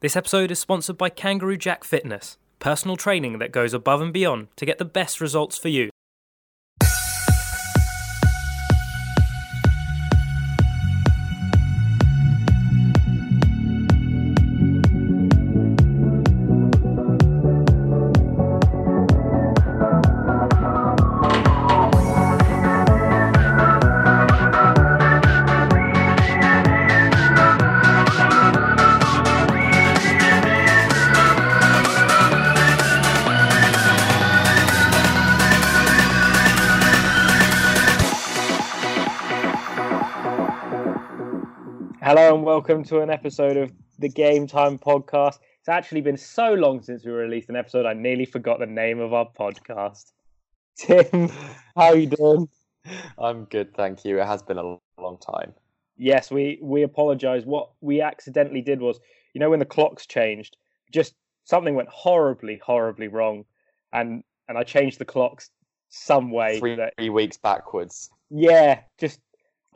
This episode is sponsored by Kangaroo Jack Fitness, personal training that goes above and beyond to get the best results for you. Welcome to an episode of the Game Time podcast. It's actually been so long since we released an episode, I nearly forgot the name of our podcast. Tim, how you doing? I'm good, thank you. It has been a long time. Yes, we we apologise. What we accidentally did was, you know, when the clocks changed, just something went horribly, horribly wrong, and and I changed the clocks some way. Three, that, three weeks backwards. yeah, just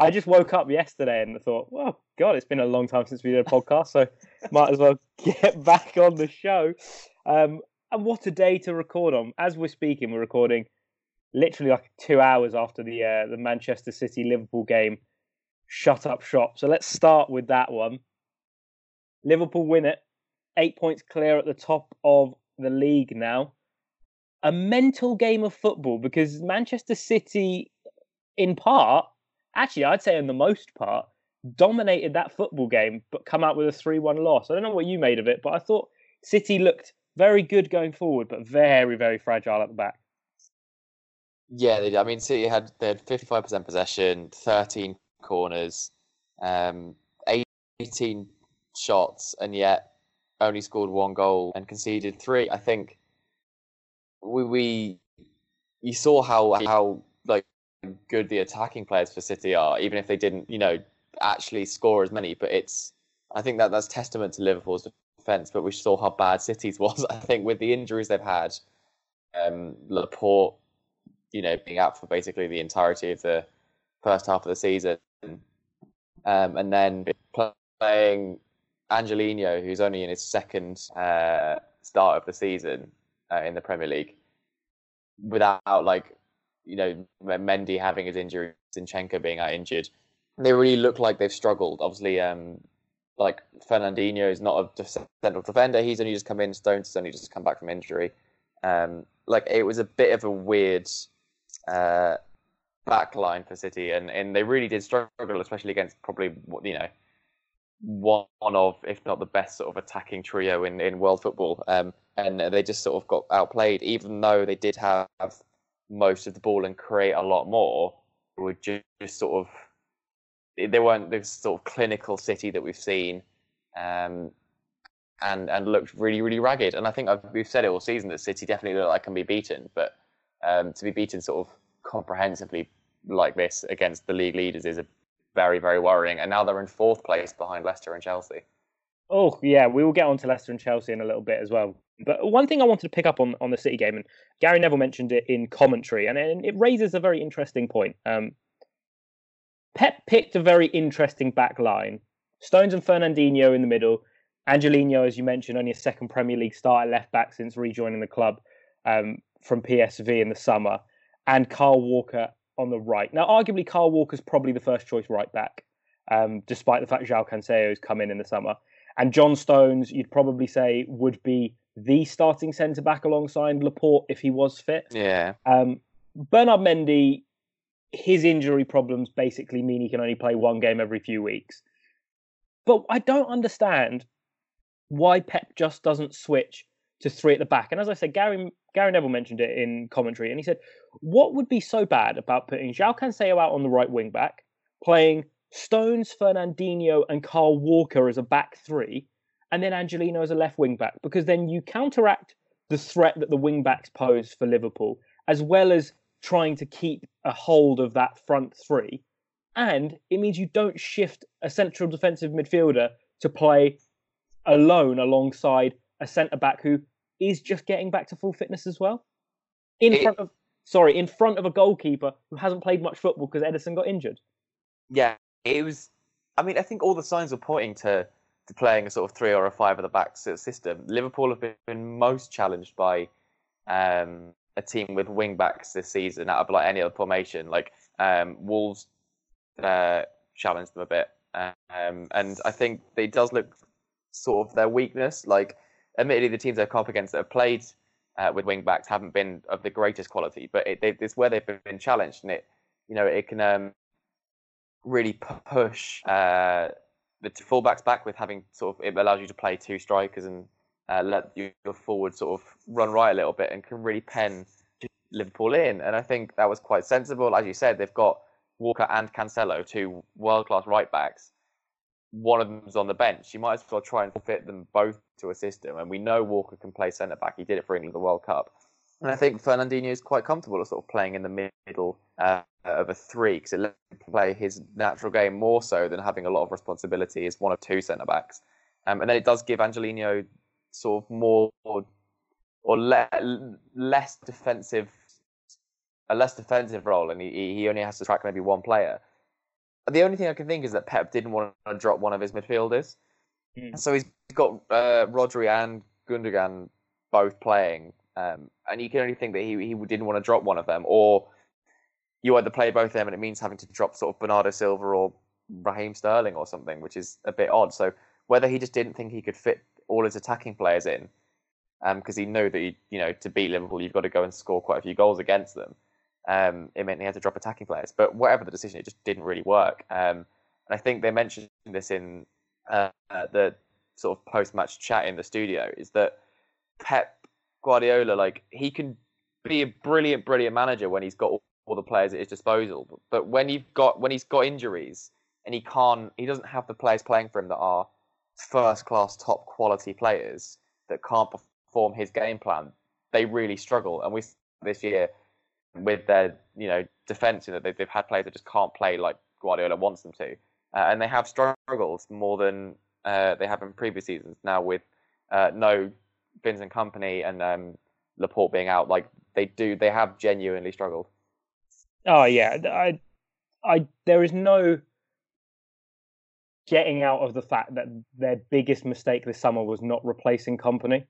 I just woke up yesterday and thought, well, God, it's been a long time since we did a podcast, so might as well get back on the show. Um, and what a day to record on! As we're speaking, we're recording literally like two hours after the uh, the Manchester City Liverpool game. Shut up shop. So let's start with that one. Liverpool win it, eight points clear at the top of the league now. A mental game of football because Manchester City, in part, actually, I'd say in the most part, dominated that football game, but come out with a 3 1 loss. I don't know what you made of it, but I thought City looked very good going forward, but very, very fragile at the back. Yeah, they, did. I mean, City had they had 55% possession, 13 corners, um, 18 shots, and yet only scored one goal and conceded three. I think we we you saw how how good the attacking players for City are, even if they didn't, you know, actually score as many. But it's I think that that's testament to Liverpool's defense. But we saw how bad City's was. I think with the injuries they've had, um, Laporte, you know, being out for basically the entirety of the first half of the season, um, and then playing Angelino, who's only in his second uh, start of the season uh, in the Premier League, without like you know Mendy having his injury, Zinchenko being out injured, they really look like they've struggled. Obviously, um, like Fernandinho is not a central defender; he's only just come in. Stones has only just come back from injury. Um, like it was a bit of a weird uh, backline for City, and and they really did struggle, especially against probably you know one of, if not the best sort of attacking trio in, in world football. Um, and they just sort of got outplayed, even though they did have most of the ball and create a lot more. Were just, just sort of they weren't the sort of clinical City that we've seen, um, and and looked really really ragged. And I think I've, we've said it all season that City definitely look like can be beaten, but um, to be beaten sort of comprehensively like this against the league leaders is a very, very worrying. And now they're in fourth place behind Leicester and Chelsea. Oh yeah, we will get on to Leicester and Chelsea in a little bit as well. But one thing I wanted to pick up on on the City game, and Gary Neville mentioned it in commentary, and it raises a very interesting point. Um, Pep picked a very interesting back line: Stones and Fernandinho in the middle. Angelino, as you mentioned, only a second Premier League start at left back since rejoining the club um, from PSV in the summer, and Kyle Walker on the right. Now, arguably, Kyle Walker's probably the first choice right back, um, despite the fact João has come in in the summer. And John Stones, you'd probably say, would be the starting centre back alongside Laporte if he was fit. Yeah. Um, Bernard Mendy, his injury problems basically mean he can only play one game every few weeks. But I don't understand why Pep just doesn't switch to three at the back. And as I said, Gary Gary Neville mentioned it in commentary, and he said, "What would be so bad about putting João Cancelo out on the right wing back, playing Stones, Fernandinho, and Kyle Walker as a back three, and then Angelino as a left wing back? Because then you counteract the threat that the wing backs pose for Liverpool, as well as trying to keep a hold of that front three, and it means you don't shift a central defensive midfielder to play alone alongside a centre back who is just getting back to full fitness as well. In It- front of sorry, in front of a goalkeeper who hasn't played much football because Ederson got injured. Yeah, it was. I mean, I think all the signs were pointing to playing a sort of three or a five at the back system. Liverpool have been most challenged by um, a team with wing backs this season out of like any other formation. Like um, Wolves uh, challenged them a bit, um, and I think it does look sort of their weakness. Like, admittedly, the teams they've come up against that have played uh, with wing backs haven't been of the greatest quality, but it, they, it's where they've been challenged, and it you know it can um, really push uh, the fullbacks back with having sort of it allows you to play two strikers and uh, let your forward sort of run right a little bit and can really pen Liverpool in. And I think that was quite sensible. As you said, they've got Walker and Cancelo, two world class right backs. One of them's on the bench. You might as well try and fit them both to a system. And we know Walker can play centre back. He did it for England the World Cup. And I think Fernandinho is quite comfortable at sort of playing in the middle uh, of a three because it lets him play his natural game more so than having a lot of responsibility as one of two centre backs. Um, and then it does give Angelino sort of more or, or le- less defensive, a less defensive role, and he, he only has to track maybe one player. The only thing I can think is that Pep didn't want to drop one of his midfielders, mm. so he's got uh, Rodri and Gundogan both playing um, and you can only think that he, he didn't want to drop one of them, or you either play both of them and it means having to drop sort of Bernardo Silva or Raheem Sterling or something, which is a bit odd. So whether he just didn't think he could fit all his attacking players in, because um, he knew that he, you know to beat Liverpool you've got to go and score quite a few goals against them. Um, it meant he had to drop attacking players. But whatever the decision, it just didn't really work. Um, and I think they mentioned this in uh, the sort of post-match chat in the studio is that Pep Guardiola, like he can be a brilliant, brilliant manager when he's got all the players at his disposal. But when you've got when he's got injuries and he can't, he doesn't have the players playing for him that are first class, top quality players that can't perform his game plan. They really struggle, and we this year with their you know defense, know, they've, they've had players that just can't play like Guardiola wants them to, uh, and they have struggled more than uh, they have in previous seasons. Now with uh, no Vincent Kompany and um, Laporte being out, like they do, they have genuinely struggled. Oh yeah, I, I, there is no getting out of the fact that their biggest mistake this summer was not replacing Kompany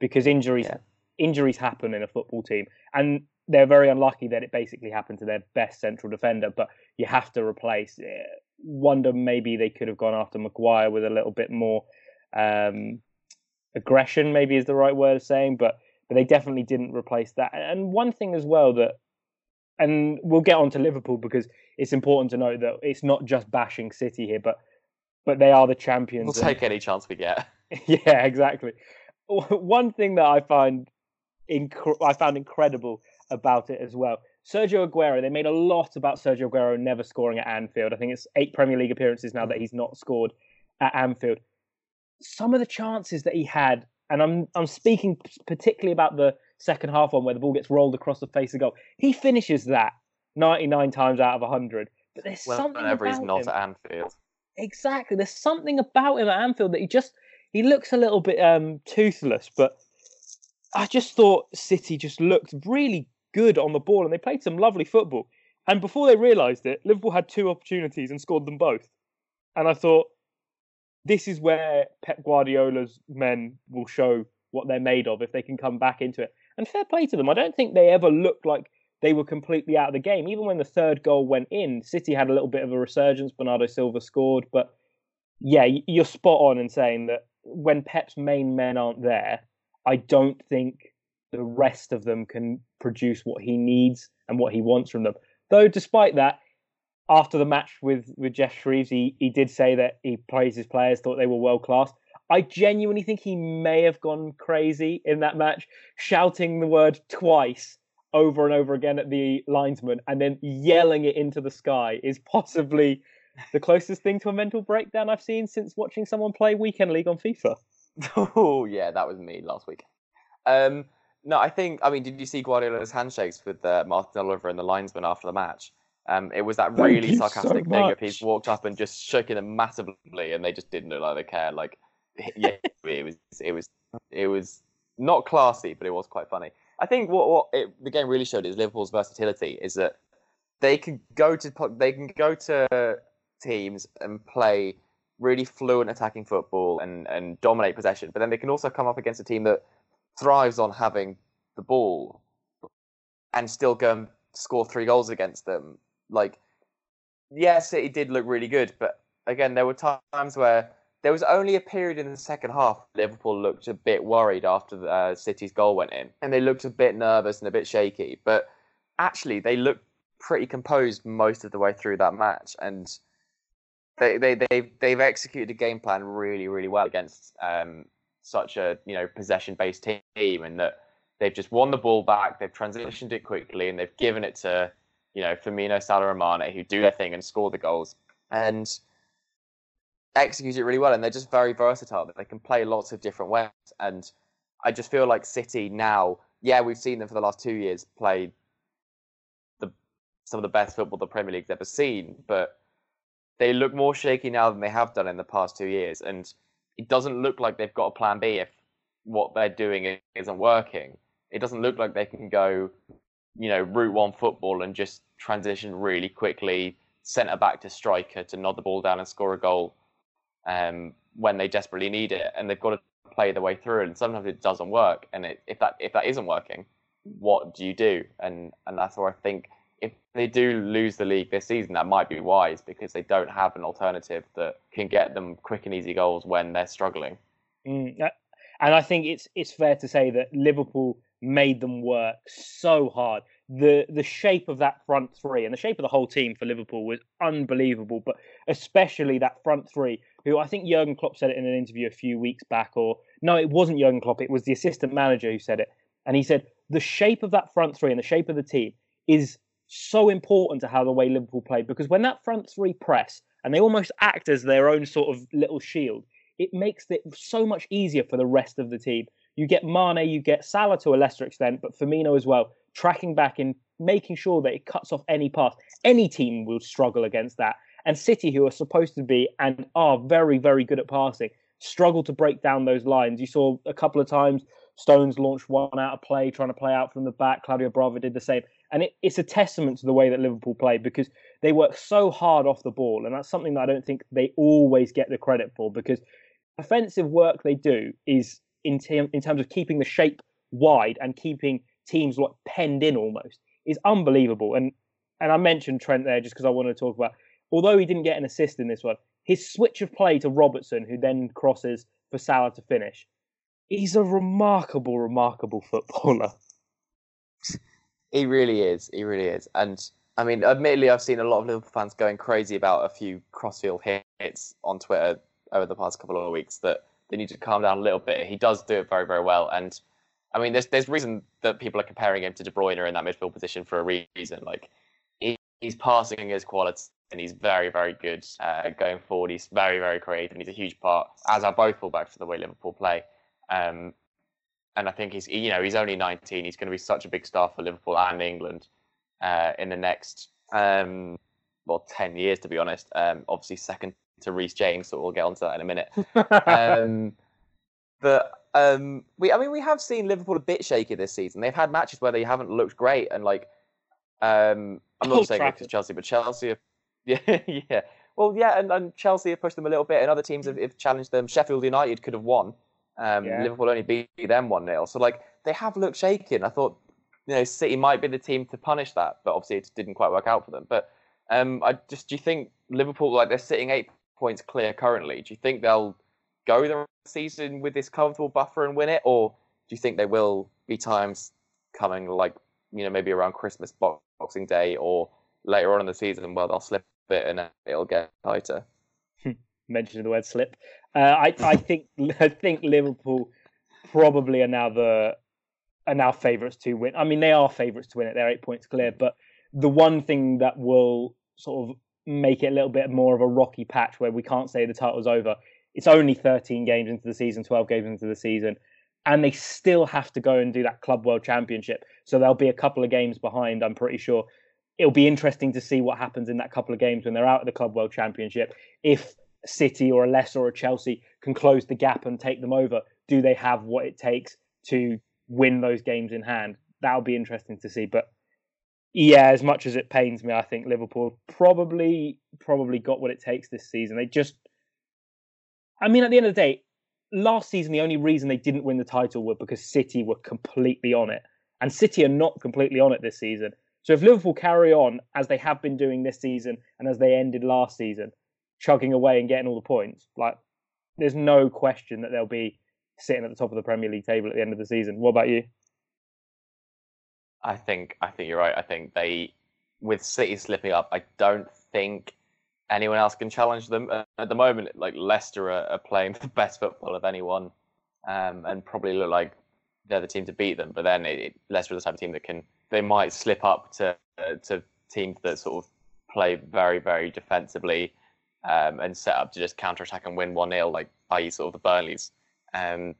because injuries, yeah. injuries happen in a football team, and they're very unlucky that it basically happened to their best central defender. But you have to replace. Eh, wonder maybe they could have gone after Maguire with a little bit more um, aggression maybe is the right word of saying, but but they definitely didn't replace that. And one thing as well that, and we'll get on to Liverpool because it's important to note that it's not just bashing City here, but but they are the champions. We'll take any chance we get. yeah, exactly. One thing that I find inc- I found incredible about it as well. Sergio Aguero, they made a lot about Sergio Aguero never scoring at Anfield. I think it's eight Premier League appearances now that he's not scored at Anfield some of the chances that he had, and I'm I'm speaking particularly about the second half one where the ball gets rolled across the face of goal. He finishes that 99 times out of 100. But there's well, something whenever he's not him. at Anfield. Exactly. There's something about him at Anfield that he just he looks a little bit um, toothless, but I just thought City just looked really good on the ball and they played some lovely football. And before they realised it, Liverpool had two opportunities and scored them both. And I thought, this is where Pep Guardiola's men will show what they're made of if they can come back into it. And fair play to them. I don't think they ever looked like they were completely out of the game. Even when the third goal went in, City had a little bit of a resurgence. Bernardo Silva scored. But yeah, you're spot on in saying that when Pep's main men aren't there, I don't think the rest of them can produce what he needs and what he wants from them. Though, despite that, after the match with with Geoff Shreeves, he, he did say that he praised his players, thought they were world class. I genuinely think he may have gone crazy in that match, shouting the word twice over and over again at the linesman and then yelling it into the sky is possibly the closest thing to a mental breakdown I've seen since watching someone play Weekend League on FIFA. Oh, yeah, that was me last week. Um, no, I think, I mean, did you see Guardiola's handshakes with uh, Martin Oliver and the linesman after the match? Um, it was that Thank really sarcastic so thing of he's walked up and just shaking them massively, and they just didn't look like they cared. Like, yeah, it was, it was, it was not classy, but it was quite funny. I think what, what it, the game really showed is Liverpool's versatility is that they can go to they can go to teams and play really fluent attacking football and, and dominate possession, but then they can also come up against a team that thrives on having the ball and still go and score three goals against them. Like, yeah, City did look really good, but again, there were times where there was only a period in the second half Liverpool looked a bit worried after the, uh, City's goal went in, and they looked a bit nervous and a bit shaky. But actually, they looked pretty composed most of the way through that match, and they they they've they've executed a game plan really really well against um, such a you know possession based team, and that they've just won the ball back, they've transitioned it quickly, and they've given it to you know Firmino, Salah, and Mane who do their thing and score the goals and execute it really well. And they're just very versatile. They can play lots of different ways, and I just feel like City now. Yeah, we've seen them for the last two years play the some of the best football the Premier League's ever seen, but they look more shaky now than they have done in the past two years, and it doesn't look like they've got a plan B if what they're doing isn't working. It doesn't look like they can go, you know, route one football and just transition really quickly, centre back to striker to nod the ball down and score a goal um, when they desperately need it, and they've got to play the way through. And sometimes it doesn't work, and it, if that if that isn't working, what do you do? And and that's where I think if they do lose the league this season, that might be wise because they don't have an alternative that can get them quick and easy goals when they're struggling. Mm, and I think it's it's fair to say that Liverpool made them work so hard. The the shape of that front three and the shape of the whole team for Liverpool was unbelievable, but especially that front three, who I think Jurgen Klopp said it in an interview a few weeks back, or no, it wasn't Jurgen Klopp, it was the assistant manager who said it. And he said the shape of that front three and the shape of the team is so important to how the way Liverpool played because when that front three press and they almost act as their own sort of little shield, it makes it so much easier for the rest of the team. You get Mane, you get Salah to a lesser extent, but Firmino as well, tracking back and making sure that it cuts off any pass. Any team will struggle against that. And City, who are supposed to be and are very, very good at passing, struggle to break down those lines. You saw a couple of times Stones launched one out of play, trying to play out from the back. Claudio Bravo did the same. And it, it's a testament to the way that Liverpool play because they work so hard off the ball. And that's something that I don't think they always get the credit for because offensive work they do is in, te- in terms of keeping the shape wide and keeping teams like penned in almost is unbelievable. And and I mentioned Trent there just because I wanted to talk about. Although he didn't get an assist in this one, his switch of play to Robertson, who then crosses for Salah to finish, he's a remarkable, remarkable footballer. He really is. He really is. And I mean, admittedly, I've seen a lot of Liverpool fans going crazy about a few crossfield hits on Twitter over the past couple of weeks that they need to calm down a little bit. He does do it very, very well. And I mean, there's there's reason that people are comparing him to De Bruyne in that midfield position for a reason. Like he, he's passing his quality and he's very, very good uh, going forward. He's very, very creative and he's a huge part, as are both fullbacks for the way Liverpool play. Um, and I think he's you know he's only 19. He's going to be such a big star for Liverpool and England uh, in the next um, well 10 years to be honest. Um, obviously second to Reece James, so we'll get onto that in a minute. um, but um, we, I mean, we have seen Liverpool a bit shaky this season. They've had matches where they haven't looked great, and like, um, I'm not saying it's Chelsea, but Chelsea, have, yeah, yeah, well, yeah, and, and, Chelsea have pushed them a little bit, and other teams have, have challenged them. Sheffield United could have won. Um, yeah. Liverpool only beat them one 0 So like, they have looked shaky, and I thought, you know, City might be the team to punish that, but obviously it didn't quite work out for them. But um, I just do you think Liverpool like they're sitting eight points clear currently. Do you think they'll go the season with this comfortable buffer and win it, or do you think there will be times coming like you know maybe around Christmas, Boxing Day, or later on in the season where they'll slip a bit and it'll get tighter? Mentioning the word slip, uh, I I think I think Liverpool probably are now the are now favourites to win. I mean, they are favourites to win it. They're eight points clear, but the one thing that will sort of make it a little bit more of a rocky patch where we can't say the title's over. It's only 13 games into the season, 12 games into the season, and they still have to go and do that Club World Championship. So they'll be a couple of games behind, I'm pretty sure. It'll be interesting to see what happens in that couple of games when they're out of the Club World Championship. If City or a Leicester or a Chelsea can close the gap and take them over, do they have what it takes to win those games in hand? That'll be interesting to see. But yeah, as much as it pains me, I think Liverpool probably probably got what it takes this season. They just I mean, at the end of the day, last season the only reason they didn't win the title were because City were completely on it, and City are not completely on it this season. So if Liverpool carry on as they have been doing this season and as they ended last season, chugging away and getting all the points, like there's no question that they'll be sitting at the top of the Premier League table at the end of the season. What about you? I think I think you're right. I think they, with City slipping up, I don't think anyone else can challenge them at the moment. Like Leicester are, are playing the best football of anyone, um, and probably look like they're the team to beat them. But then it, it, Leicester does have a team that can. They might slip up to uh, to teams that sort of play very very defensively um, and set up to just counter attack and win one 0 like i.e. sort of the Burnleys. Um,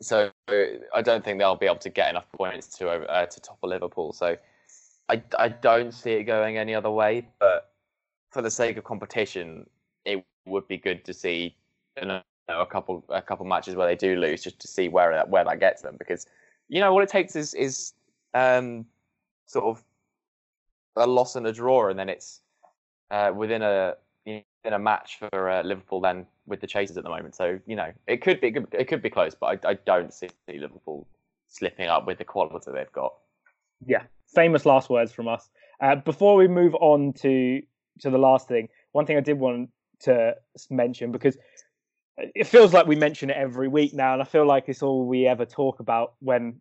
so I don't think they'll be able to get enough points to uh, to topple Liverpool. So I, I don't see it going any other way. But for the sake of competition, it would be good to see you know, a couple a couple matches where they do lose, just to see where that where that gets them. Because you know what it takes is is um, sort of a loss and a draw, and then it's uh, within a in a match for uh, Liverpool then with the chasers at the moment. So you know it could be it could be close, but I, I don't see Liverpool slipping up with the quality they've got. Yeah, famous last words from us. Uh, before we move on to to the last thing, one thing I did want to mention because it feels like we mention it every week now, and I feel like it's all we ever talk about when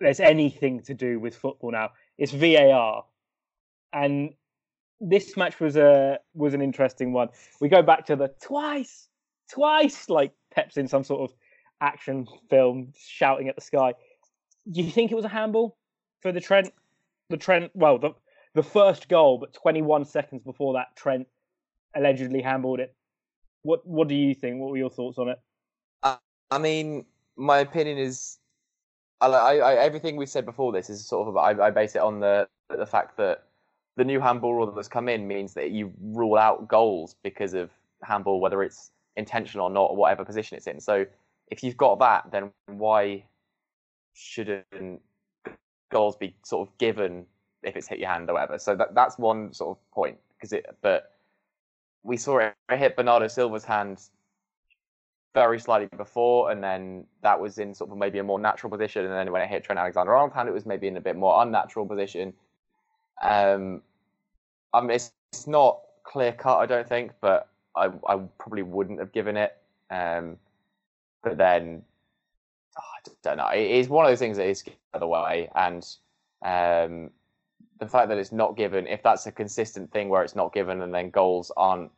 there's anything to do with football now. It's VAR, and this match was a was an interesting one. We go back to the twice, twice like Pep's in some sort of action film shouting at the sky. Do you think it was a handball for the Trent? The Trent, well, the the first goal, but 21 seconds before that, Trent allegedly handballed it. What What do you think? What were your thoughts on it? Uh, I mean, my opinion is, I, I, everything we said before this is sort of I, I base it on the the fact that the new handball rule that's come in means that you rule out goals because of handball, whether it's intentional or not, or whatever position it's in. So if you've got that, then why shouldn't goals be sort of given if it's hit your hand or whatever? So that that's one sort of point because it. But we saw it hit Bernardo Silva's hand very slightly before, and then that was in sort of maybe a more natural position, and then when it hit Trent Alexander-Arnold's hand, it was maybe in a bit more unnatural position. Um, I mean, it's, it's not clear cut, I don't think, but I, I probably wouldn't have given it. Um, but then oh, I don't know. It is one of those things that is the way, and um, the fact that it's not given, if that's a consistent thing where it's not given, and then goals aren't,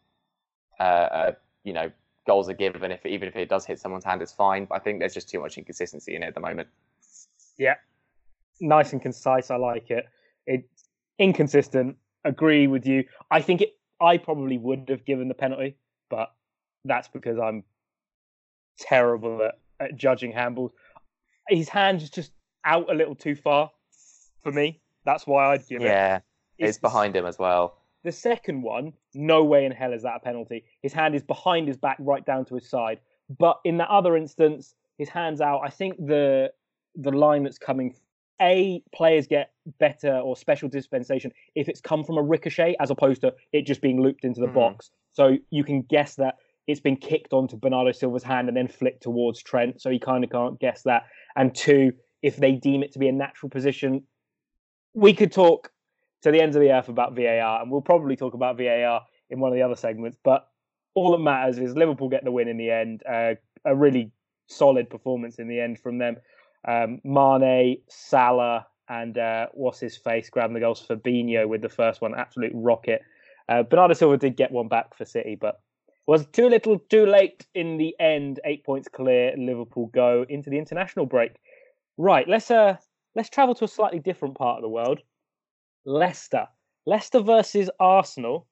uh, uh, you know, goals are given. If even if it does hit someone's hand, it's fine. But I think there's just too much inconsistency in it at the moment. Yeah, nice and concise. I like it. It's inconsistent agree with you. I think it. I probably would have given the penalty, but that's because I'm terrible at, at judging handballs. His hand is just out a little too far for me. That's why I'd give yeah, it. Yeah, it's, it's behind him as well. The second one, no way in hell is that a penalty. His hand is behind his back, right down to his side. But in that other instance, his hand's out. I think the the line that's coming a players get better or special dispensation if it's come from a ricochet as opposed to it just being looped into the mm. box. So you can guess that it's been kicked onto Bernardo Silva's hand and then flicked towards Trent. So you kind of can't guess that. And two, if they deem it to be a natural position, we could talk to the ends of the earth about VAR, and we'll probably talk about VAR in one of the other segments. But all that matters is Liverpool get the win in the end. Uh, a really solid performance in the end from them. Um, Mane, Salah, and uh, what's his face grabbing the goals. Fabinho with the first one, absolute rocket. Uh, Bernardo Silva did get one back for City, but was too little, too late in the end. Eight points clear. Liverpool go into the international break. Right, let's uh, let's travel to a slightly different part of the world. Leicester, Leicester versus Arsenal.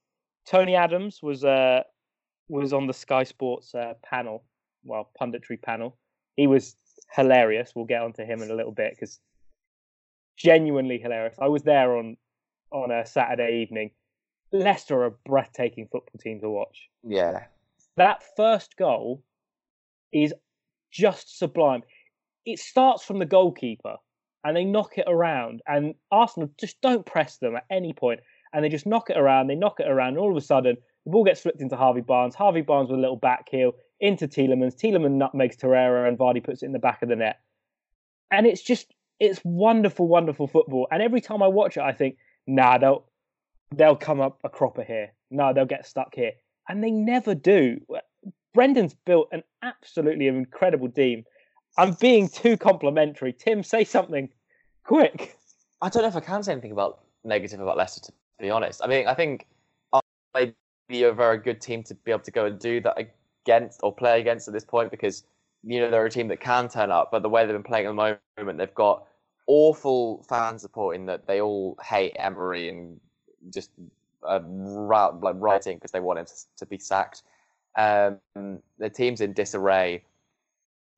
Tony Adams was uh was on the Sky Sports uh, panel, well punditry panel. He was hilarious. We'll get onto him in a little bit because genuinely hilarious. I was there on on a Saturday evening. Leicester are a breathtaking football team to watch. Yeah. That first goal is just sublime. It starts from the goalkeeper and they knock it around and Arsenal just don't press them at any point and they just knock it around, they knock it around, and all of a sudden The ball gets flipped into Harvey Barnes. Harvey Barnes with a little back heel into Tielemans. Tielemans nutmegs Torreira and Vardy puts it in the back of the net. And it's just, it's wonderful, wonderful football. And every time I watch it, I think, nah, they'll, they'll come up a cropper here. No, they'll get stuck here. And they never do. Brendan's built an absolutely incredible team. I'm being too complimentary. Tim, say something quick. I don't know if I can say anything about negative about Leicester, to be honest. I mean, I think maybe a very good team to be able to go and do that against or play against at this point because you know they're a team that can turn up, but the way they've been playing at the moment, they've got awful fan support in that they all hate Emery and just uh, like writing because they want him to, to be sacked. Um, the team's in disarray.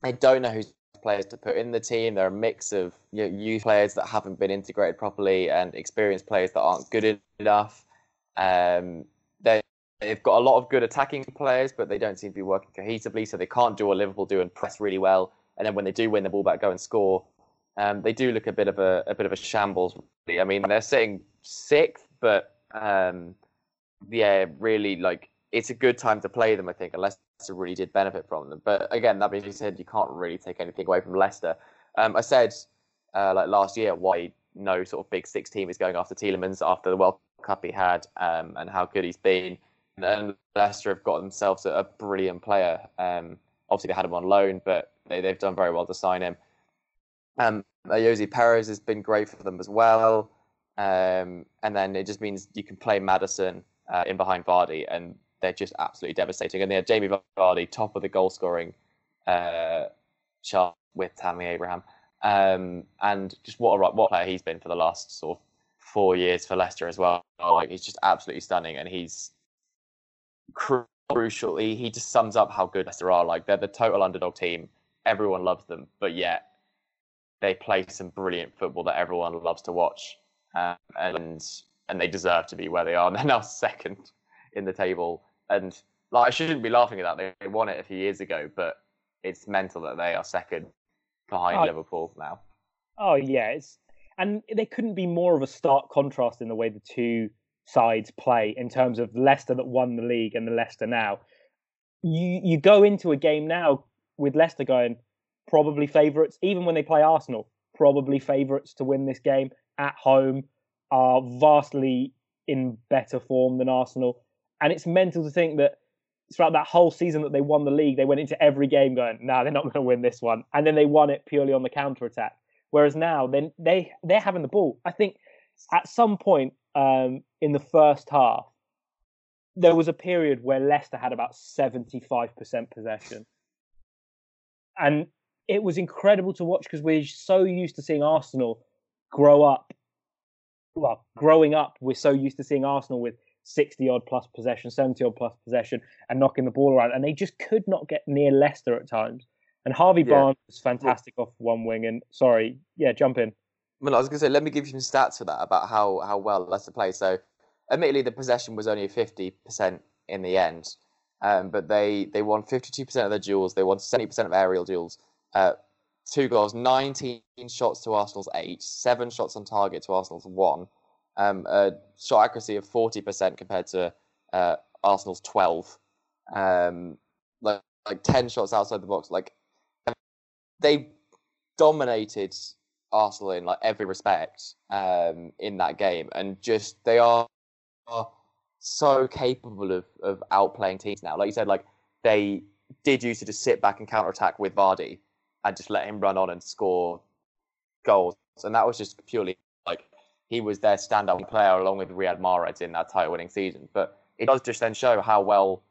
They don't know who's players to put in the team. They're a mix of you know, youth players that haven't been integrated properly and experienced players that aren't good enough. Um, they've got a lot of good attacking players, but they don't seem to be working cohesively, so they can't do what Liverpool do and press really well. And then when they do win the ball back, go and score. Um, they do look a bit of a, a bit of a shambles. Really. I mean, they're sitting sixth, but um, yeah, really like it's a good time to play them. I think, unless Leicester really did benefit from them. But again, that being said, you can't really take anything away from Leicester. Um, I said uh, like last year why no sort of big six team is going after Tielemans after the World Cup he had um, and how good he's been. And Leicester have got themselves a, brilliant player. Um, obviously, they had him on loan, but they, they've done very well to sign him. Um, Ayoze Perez has been great for them as well. Um, and then it just means you can play Maddison uh, in behind Vardy, and they're just absolutely devastating. And they had Jamie Vardy, top of the goal scoring uh, chart with Tammy Abraham. Um, and just what a what player he's been for the last sort of four years for Leicester as well. Like he's just absolutely stunning, and he's crucial. He, he just sums up how good Leicester are. Like they're the total underdog team. Everyone loves them, but yet they play some brilliant football that everyone loves to watch, um, and and they deserve to be where they are. And they're now second in the table, and like I shouldn't be laughing at that. They won it a few years ago, but it's mental that they are second behind oh, Liverpool now. Oh yeah, it's and there couldn't be more of a stark contrast in the way the two sides play in terms of Leicester that won the league and the Leicester now. You you go into a game now with Leicester going probably favourites, even when they play Arsenal, probably favourites to win this game at home, are vastly in better form than Arsenal. And it's mental to think that throughout that whole season that they won the league, they went into every game going, "No, nah, they're not going to win this one," and then they won it purely on the counter attack. Whereas now, then they they're having the ball. I think at some point um, in the first half, there was a period where Leicester had about 75% possession. And it was incredible to watch because we're so used to seeing Arsenal grow up. Well, growing up, we're so used to seeing Arsenal with 60 odd plus possession, 70 odd plus possession, and knocking the ball around. And they just could not get near Leicester at times. And Harvey yeah. Barnes was fantastic off one wing. And sorry, yeah, jump in. Well, I was going to say, let me give you some stats for that about how, how well Leicester play. So, admittedly, the possession was only 50% in the end, um, but they, they won 52% of their duels. They won 70% of aerial duels. Uh, two goals, 19 shots to Arsenal's eight, seven shots on target to Arsenal's one, um, a shot accuracy of 40% compared to uh, Arsenal's 12, um, like, like 10 shots outside the box. Like, they dominated Arsenal in like every respect um, in that game, and just they are, are so capable of of outplaying teams now. Like you said, like they did used to just sit back and counter attack with Vardy and just let him run on and score goals, and that was just purely he was their standout player along with Riyad Mahrez in that title-winning season. But it does just then show how well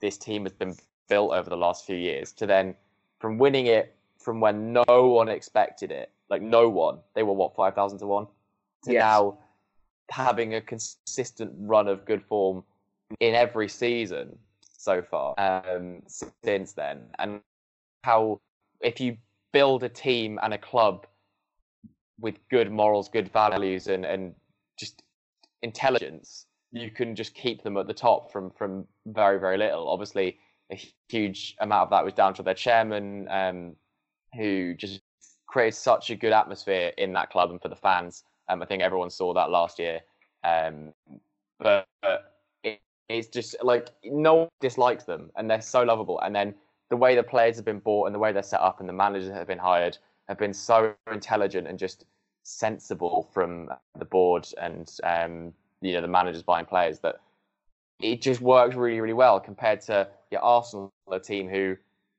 this team has been built over the last few years to then from winning it from when no one expected it like no one. They were what five thousand to one. To yes. now having a consistent run of good form in every season so far um, since then, and how if you build a team and a club with good morals, good values, and and just intelligence, you can just keep them at the top from from very very little. Obviously, a huge amount of that was down to their chairman, um, who just creates such a good atmosphere in that club and for the fans. Um, I think everyone saw that last year. Um, but, but in, it's just like no one dislikes them, and they're so lovable. And then the way the players have been bought and the way they're set up and the managers have been hired have been so intelligent and just sensible from the board and um, you know the managers buying players that it just works really really well compared to your Arsenal, a team who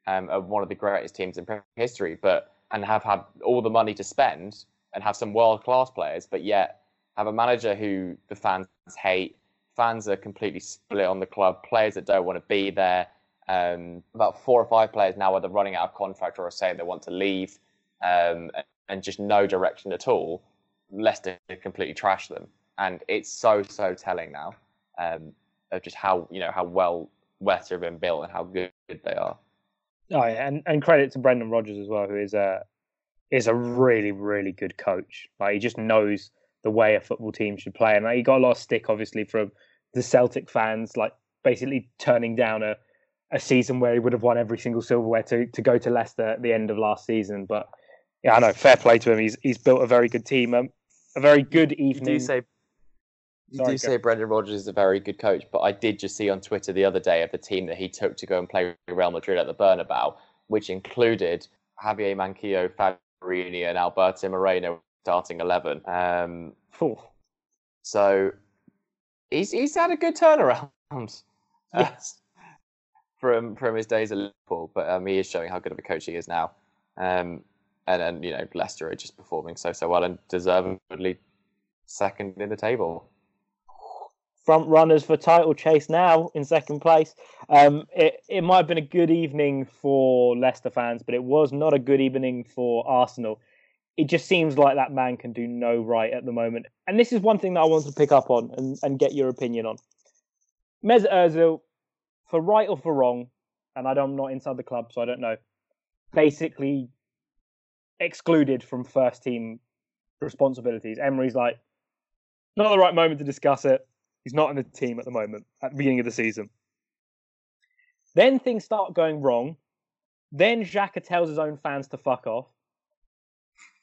um, are one of the greatest teams in history, but and have had all the money to spend and have some world class players, but yet have a manager who the fans hate. Fans are completely split on the club. Players that don't want to be there. Um, about four or five players now are running out of contract or are saying they want to leave, um, and just no direction at all. Leicester completely trashed them, and it's so so telling now um, of just how you know how well Leicester have been built and how good they are. Oh yeah, and, and credit to Brendan Rodgers as well, who is a is a really really good coach. Like he just knows the way a football team should play, and like, he got a lot of stick obviously from the Celtic fans, like basically turning down a a season where he would have won every single silverware to to go to Leicester at the end of last season. But yeah, I know, fair play to him. He's he's built a very good team. Um, a very good evening. You do say you Sorry, do say Brendan Rodgers is a very good coach, but I did just see on Twitter the other day of the team that he took to go and play Real Madrid at the Bernabeu, which included Javier Manquillo, Fabrini, and Alberto Moreno starting eleven. Um, so he's he's had a good turnaround. Yes. Uh, from from his days at Liverpool, but um, he is showing how good of a coach he is now. Um, and then you know Leicester are just performing so so well and deservedly second in the table front runners for title chase now in second place. Um, it, it might have been a good evening for Leicester fans, but it was not a good evening for Arsenal. It just seems like that man can do no right at the moment. And this is one thing that I wanted to pick up on and, and get your opinion on. Mesut Ozil, for right or for wrong, and I am not inside the club, so I don't know, basically excluded from first team responsibilities. Emery's like, not the right moment to discuss it He's not in the team at the moment at the beginning of the season. Then things start going wrong. Then Xhaka tells his own fans to fuck off.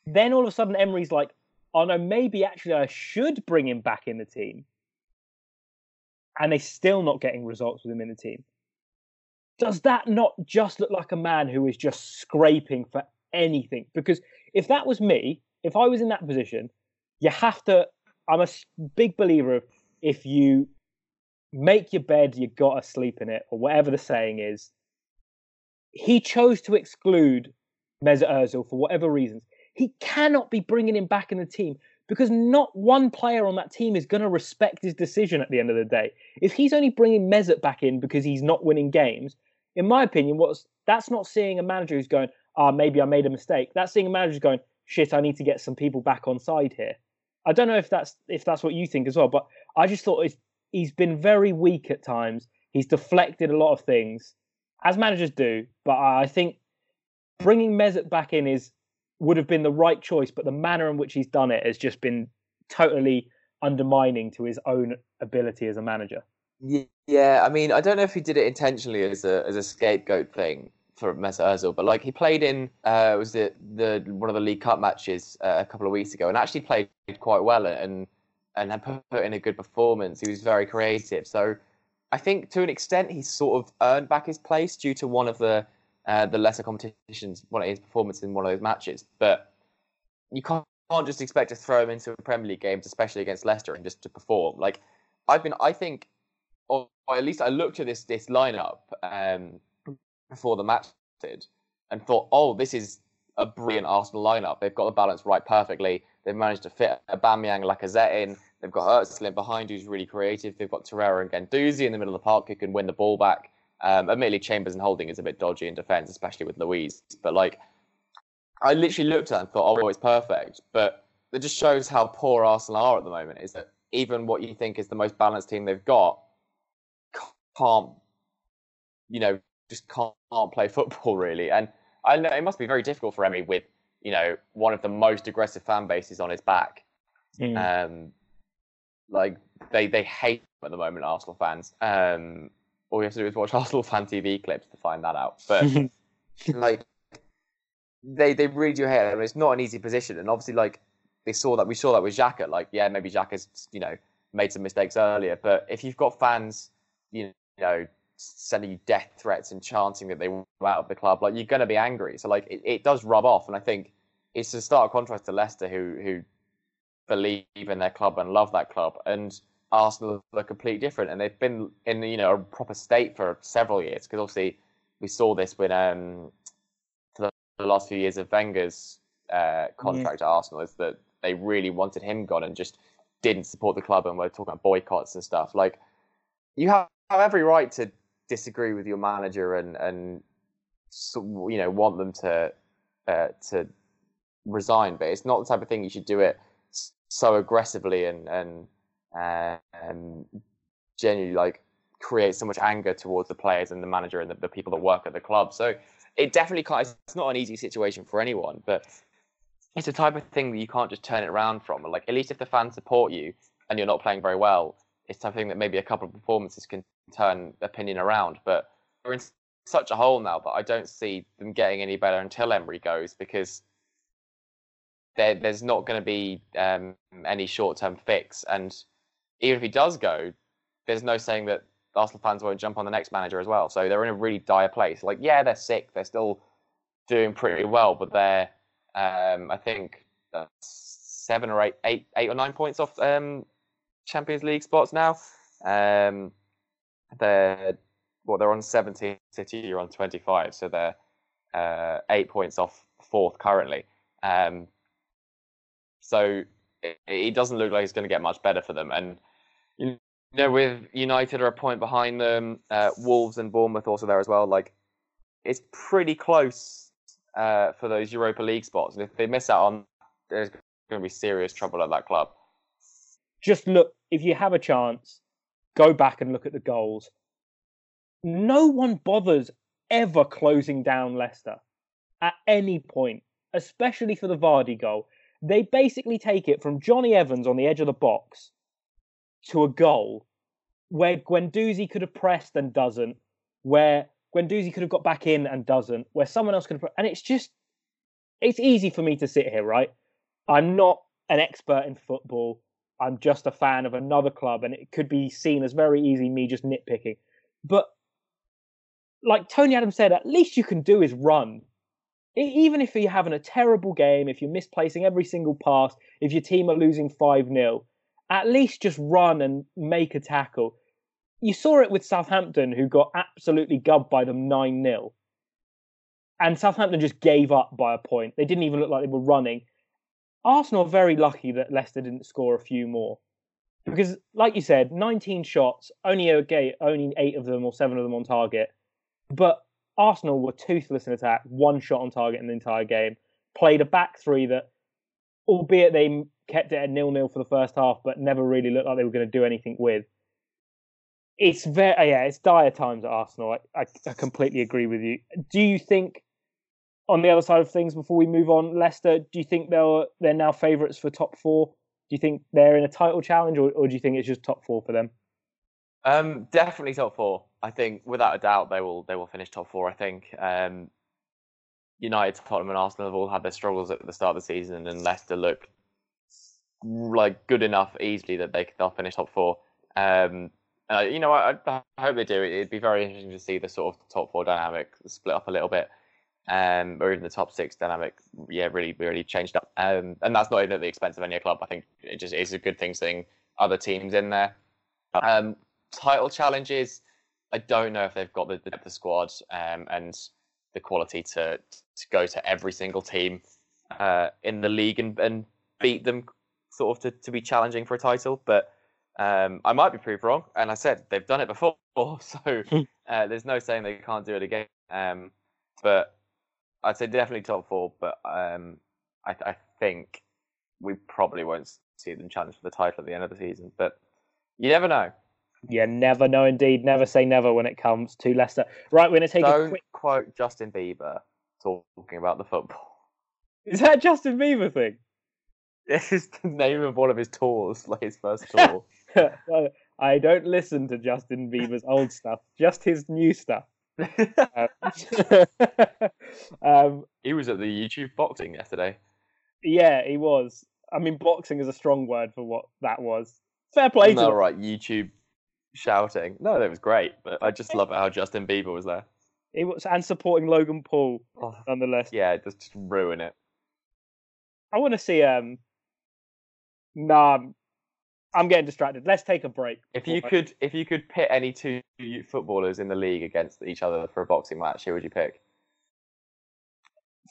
Then all of a sudden Emery's like, oh no, maybe actually I should bring him back in the team. And they're still not getting results with him in the team. Does that not just look like a man who is just scraping for anything? Because if that was me, if I was in that position, you have to. I'm a big believer of if you make your bed, you gotta sleep in it, or whatever the saying is. He chose to exclude Mesut Ozil for whatever reasons. He cannot be bringing him back in the team because not one player on that team is going to respect his decision at the end of the day. If he's only bringing Mesut back in because he's not winning games, in my opinion, what's that's not seeing a manager who's going, ah, maybe I made a mistake. That's seeing a manager going, shit, I need to get some people back on side here. I don't know if that's if that's what you think as well, but I just thought he's been very weak at times. He's deflected a lot of things, as managers do. But I think bringing Mesut back in is would have been the right choice. But the manner in which he's done it has just been totally undermining to his own ability as a manager. Yeah, I mean, I don't know if he did it intentionally as a as a scapegoat thing for Mesut Ozil, but like he played in uh, was it the one of the League Cup matches uh, a couple of weeks ago, and actually played quite well and and had put in a good performance. He was very creative. So I think to an extent he's sort of earned back his place due to one of the uh, the lesser competitions, one of his performance in one of those matches. But you can't, can't just expect to throw him into Premier League games, especially against Leicester, and just to perform. Like I've been, I think, or, or at least I looked at this this lineup um, before the match did, and thought, oh, this is a brilliant Arsenal lineup. They've got the balance right perfectly. They've managed to fit Aubameyang, Lacazette in. They've got Özil behind who's really creative. They've got Torreira and Guendouzi in the middle of the park who can win the ball back. Um, admittedly, Chambers and Holding is a bit dodgy in defence, especially with Luiz. But like, I literally looked at it and thought, oh, it's perfect. But it just shows how poor Arsenal are at the moment. Is that even what you think is the most balanced team they've got can't, you know, just can't, can't play football really. And I know it must be very difficult for Emi with you know one of the most aggressive fan bases on his back. Mm. Um, like they they hate him at the moment, Arsenal fans. Um, all you have to do is watch Arsenal fan TV clips to find that out. But like they they really do hate him. It's not an easy position, and obviously like they saw that we saw that with Xhaka. Like yeah, maybe Xhaka's you know made some mistakes earlier, but if you've got fans you know sending you death threats and chanting that they want out of the club, like you're going to be angry. So like it, it does rub off, and I think it's a stark contrast to Leicester, who who believe in their club and love that club, and Arsenal are completely different, and they've been in you know a proper state for several years because obviously we saw this when um for the last few years of Wenger's uh, contract yeah. at Arsenal is that they really wanted him gone and just didn't support the club and were talking about boycotts and stuff. Like you have, have every right to disagree with your manager and and you know want them to uh, to resign, but it's not the type of thing you should do it so aggressively and and uh, and genuinely like create so much anger towards the players and the manager and the, the people that work at the club. So it definitely can't, it's not an easy situation for anyone, but it's a type of thing that you can't just turn it around from. Like at least if the fans support you and you're not playing very well, it's something that maybe a couple of performances can turn opinion around. But we're in such a hole now that I don't see them getting any better until Emery goes because there, there's not going to be um, any short-term fix. And even if he does go, there's no saying that Arsenal fans won't jump on the next manager as well. So they're in a really dire place. Like, yeah, they're sick. They're still doing pretty well, but they're, um, I think, uh, seven or eight, eight, eight or nine points off um, Champions League spots now. Um, they're well, they're on 17. City you're on 25, so they're uh, eight points off fourth currently. Um, so it, it, doesn't look like it's going to get much better for them. And you know, with United are a point behind them, uh, Wolves and Bournemouth also there as well. Like it's pretty close uh, for those Europa League spots, and if they miss out on, there's going to be serious trouble at that club. Just look if you have a chance, go back and look at the goals. No one bothers ever closing down Leicester at any point, especially for the Vardy goal. They basically take it from Jonny Evans on the edge of the box to a goal where Guendouzi could have pressed and doesn't, where Guendouzi could have got back in and doesn't, where someone else could have, and it's just, it's easy for me to sit here, right? I'm not an expert in football. I'm just a fan of another club, and it could be seen as very easy me just nitpicking. But like Tony Adams said, at least you can do is run. Even if you're having a terrible game, if you're misplacing every single pass, if your team are losing 5 0, at least just run and make a tackle. You saw it with Southampton, who got absolutely gubbed by them 9 0. And Southampton just gave up by a point. They didn't even look like they were running. Arsenal are very lucky that Leicester didn't score a few more. Because, like you said, 19 shots, only okay, only eight of them or seven of them on target. But Arsenal were toothless in attack, one shot on target in the entire game. Played a back three that, albeit they kept it at nil nil for the first half, but never really looked like they were going to do anything with. It's very yeah, it's dire times at Arsenal. I, I, I completely agree with you. Do you think on the other side of things, before we move on, Leicester, do you think they're they're now favourites for top four? Do you think they're in a title challenge, or, or do you think it's just top four for them? Um, definitely top four. I think without a doubt they will they will finish top four. I think um, United, Tottenham, and Arsenal have all had their struggles at the start of the season, and Leicester look like good enough easily that they they'll finish top four. Um, uh, you know, I, I, hope they do. It'd be very interesting to see the sort of top four dynamic split up a little bit um, or even the top six dynamic, yeah, really, really changed up. Um, and that's not even at the expense of any club. I think it just is a good thing seeing other teams in there. Um, title challenges, I don't know if they've got the, the squad um, and the quality to to go to every single team uh, in the league and, and beat them, sort of to, to be challenging for a title. But um, I might be proved wrong, and I said they've done it before, so uh, there's no saying they can't do it again. Um, but I'd say definitely top four, but um, I, I, think we probably won't see them challenge for the title at the end of the season. But you never know. Yeah, never know indeed. Never say never when it comes to Leicester. Right, we're going to take Don't a quick quote Justin Bieber talking about the football. Is that Justin Bieber thing? It's the name of one of his tours, like his first tour. I don't listen to Justin Bieber's old stuff, just his new stuff. um, he was at the YouTube boxing yesterday. Yeah, he was. I mean, boxing is a strong word for what that was. Fair play no, right, YouTube. shouting. No, that was great, but I just love how Justin Bieber was there. It was and supporting Logan Paul Oh, nonetheless. yeah, just, just ruin it. I want to see. Um, nah, I'm- getting distracted. Let's take a break. If you could, if you could pit any two footballers in the league against each other for a boxing match, who would you pick?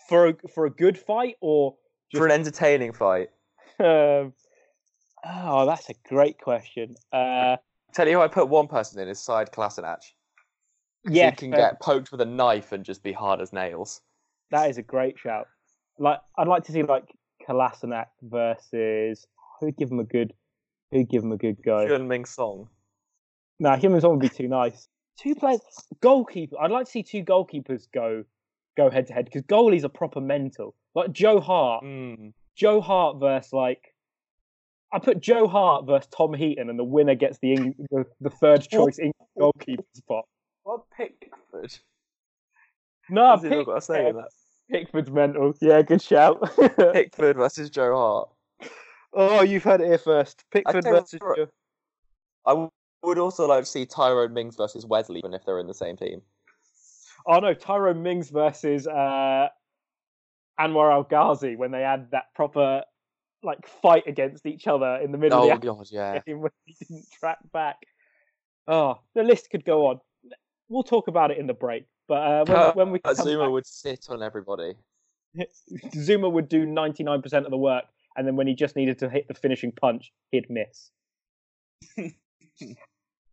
for a, for a good fight or For an entertaining fight. um, oh, that's a great question. Uh, Tell you who I put one person in is Sead Kolasinac. yeah, he can fair- get poked with a knife and just be hard as nails. that is a great shout. Like, I'd like to see like Kolasinac versus who'd give him a good, who'd give him a good go. Heung-min Son. Nah, him and Son would be too nice. Two players, goalkeeper. I'd like to see two goalkeepers go go head to head because goalies are proper mental. Like Joe Hart, Mm. Joe Hart versus like. I put Joe Hart versus Tom Heaton, and the winner gets the Eng- the, the third choice English goalkeeper spot. What Pickford? No, What's he not got to say in that? Pickford's mental. Yeah, good shout. Pickford versus Joe Hart. Oh, you've heard it here first. Pickford tell versus what, Joe. I w- would also like to see Tyrone Mings versus Wesley, even if they're in the same team. Oh no, Tyrone Mings versus uh, Anwar El Ghazi when they had that proper like fight against each other in the middle Oh of the god, yeah. game when he didn't track back. Oh, the list could go on. We'll talk about it in the break. But uh, when, when we come Zouma back, would sit on everybody. Zouma would do ninety nine percent of the work, and then when he just needed to hit the finishing punch, he'd miss.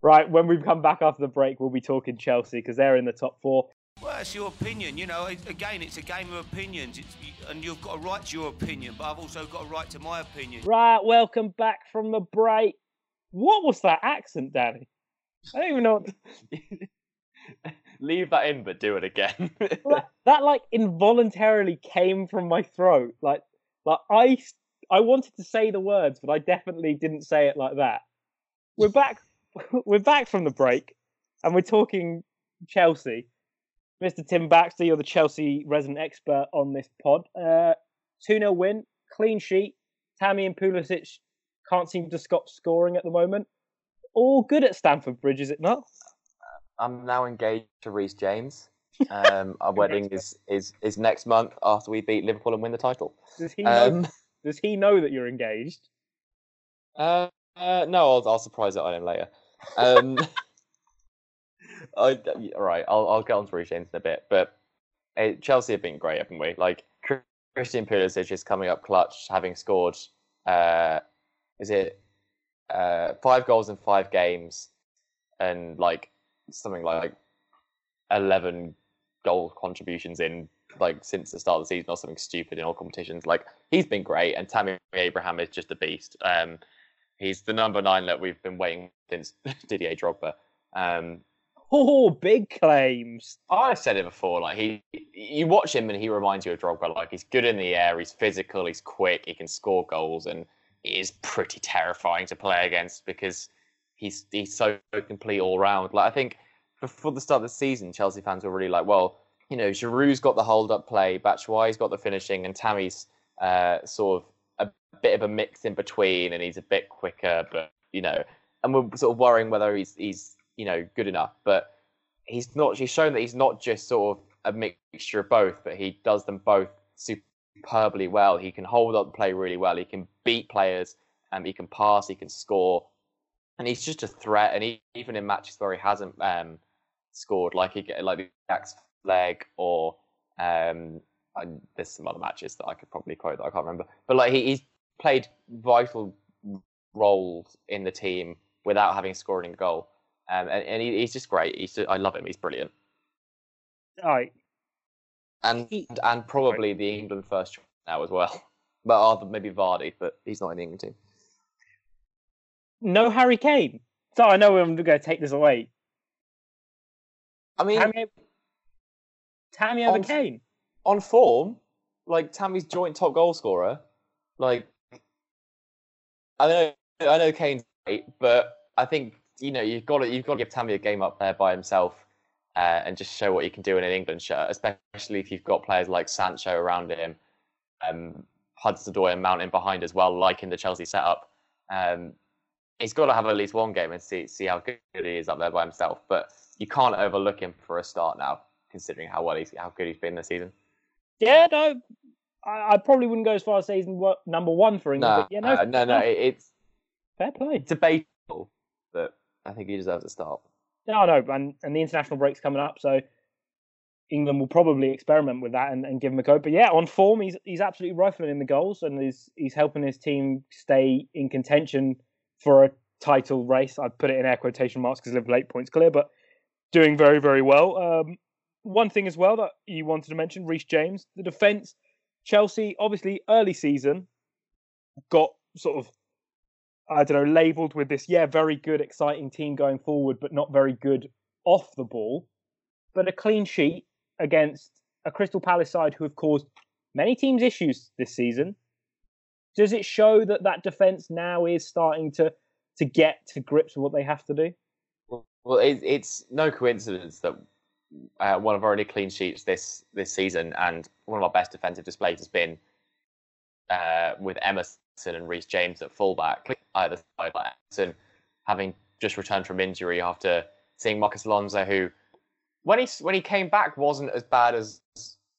right, when we come back after the break, we'll be talking Chelsea because they're in the top four. Well, it's your opinion, you know. Again, it's a game of opinions, it's, and you've got a right to your opinion, but I've also got a right to my opinion. Right, welcome back from the break. What was that accent, Danny? I don't even know. What... Leave that in, but do it again. that, that like involuntarily came from my throat. Like, like I, I wanted to say the words, but I definitely didn't say it like that. We're back. We're back from the break, and we're talking Chelsea. Mr. Tim Baxter, you're the Chelsea resident expert on this pod. Uh, 2 0 win, clean sheet. Tammy and Pulisic can't seem to stop scoring at the moment. All good at Stamford Bridge, is it not? I'm now engaged to Reece James. Um, our wedding is, is is next month after we beat Liverpool and win the title. Does he know? Um, Does he know that you're engaged? uh, uh, no, I'll, I'll surprise it on him later. Um, I, all right, I'll, I'll get on to James in a bit, but uh, Chelsea have been great, haven't we? Like Christian Pulisic is coming up clutch, having scored. Uh, is it uh, five goals in five games, and like something like eleven goal contributions in like since the start of the season or something stupid in all competitions. Like he's been great, and Tammy Abraham is just a beast. Um, he's the number nine that we've been waiting since Didier Drogba. Um, Oh, big claims. I've said it before. Like he, you watch him and he reminds you of Drogba. Like he's good in the air, he's physical, he's quick, he can score goals, and he is pretty terrifying to play against because he's he's so complete all round. Like I think before the start of the season, Chelsea fans were really like, well, you know, Giroud's got the hold up play, Batshuayi's got the finishing, and Tammy's uh, sort of a bit of a mix in between, and he's a bit quicker, but you know, and we're sort of worrying whether he's he's you know good enough, but he's not. He's shown that he's not just sort of a mixture of both, but he does them both superbly well. He can hold up play really well. He can beat players, and he can pass. He can score, and he's just a threat. And he, even in matches where he hasn't um, scored, like he like the Ajax leg or um, and there's some other matches that I could probably quote that I can't remember. But like he, he's played vital roles in the team without having scored a goal. Um, and, and he, he's just great. He's just, I love him. He's brilliant. All right. And He- and probably the England first choice now as well. But other maybe Vardy, but he's not in the England team. No Harry Kane. So I know I'm going to take this away. I mean, Tammy over On- Kane. on form, like Tammy's joint top goal scorer, like I know I know Kane's great, but I think you know you've got to you've got to give Tammy a game up there by himself uh, and just show what you can do in an England shirt, especially if you've got players like Sancho around him, um, Hudson-Odoi and Mountain behind as well, like in the Chelsea setup. Um, he's got to have at least one game and see see how good he is up there by himself. But you can't overlook him for a start now, considering how well he's how good he's been this season. Yeah, no, I, I probably wouldn't go as far as season he's number one for England. No, yeah, no, uh, no, no, it, it's fair play. debatable, but I think he deserves a start. No, no, and and the international break's coming up, so England will probably experiment with that and, and give him a go. But yeah, on form, he's he's absolutely rifling in the goals, and he's he's helping his team stay in contention for a title race. I'd put it in air quotation marks because Liverpool eight points clear, but doing very very well. Um, one thing as well that you wanted to mention, Reece James, the defence. Chelsea, obviously, early season got sort of I don't know, labelled with this, yeah, very good, exciting team going forward, but not very good off the ball. But a clean sheet against a Crystal Palace side who have caused many teams issues this season. Does it show that that defence now is starting to to get to grips with what they have to do? Well, it, it's no coincidence that uh, one of our only clean sheets this this season and one of our best defensive displays has been uh, with Emerson and Reece James at fullback, either side. Like Emerson having just returned from injury after seeing Marcos Alonso, who when he when he came back wasn't as bad as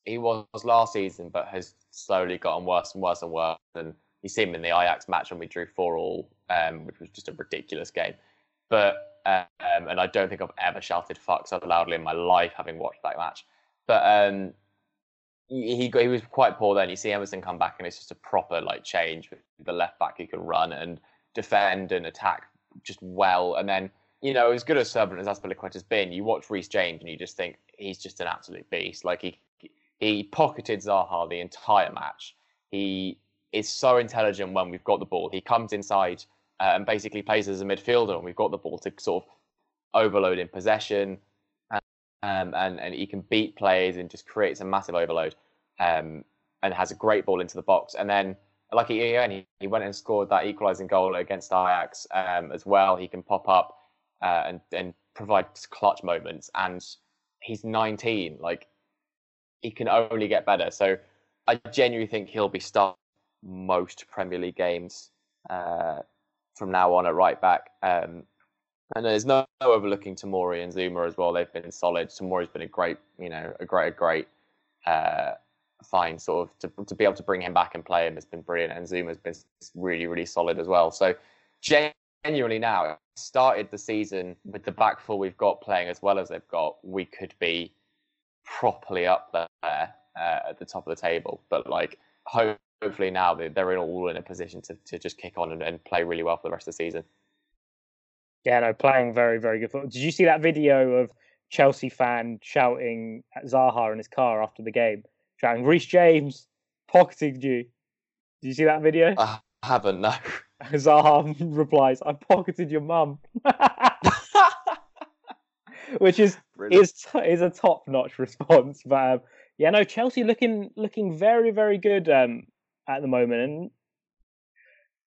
he was last season, but has slowly gotten worse and worse and worse. And you see him in the Ajax match when we drew four all, um, which was just a ridiculous game. But um, and I don't think I've ever shouted "fuck" so loudly in my life having watched that match. But um, he he was quite poor then. You see Emerson come back, and it's just a proper like change with the left back who can run and defend and attack just well. And then you know, as good as Servant as Azpilicueta's been, you watch Reece James and you just think he's just an absolute beast. Like he he pocketed Zaha the entire match. He is so intelligent when we've got the ball. He comes inside and basically plays as a midfielder And we've got the ball to sort of overload in possession. Um, and, and he can beat players and just creates a massive overload um, and has a great ball into the box. And then, like he, he, he went and scored that equalising goal against Ajax um, as well. He can pop up uh, and, and provide clutch moments. And he's 19. Like, he can only get better. So I genuinely think he'll be starting most Premier League games uh, from now on at right back. Um, and there's no, no overlooking Tomori and Zouma as well. They've been solid. Tomori's been a great, you know, a great, a great, uh, fine sort of to, to be able to bring him back and play him has been brilliant. And Zouma's been really, really solid as well. So genuinely now started the season with the back four we've got playing as well as they've got. We could be properly up there uh, at the top of the table. But like, hopefully now they're in all in a position to, to just kick on and, and play really well for the rest of the season. Yeah, no, playing very, very good football. Did you see that video of Chelsea fan shouting at Zaha in his car after the game, shouting, "Reece James pocketed you"? Did you see that video? I haven't. No. Zaha replies, "I pocketed your mum," which is is is a top notch response. But um, yeah, no, Chelsea looking looking very, very good um, at the moment, and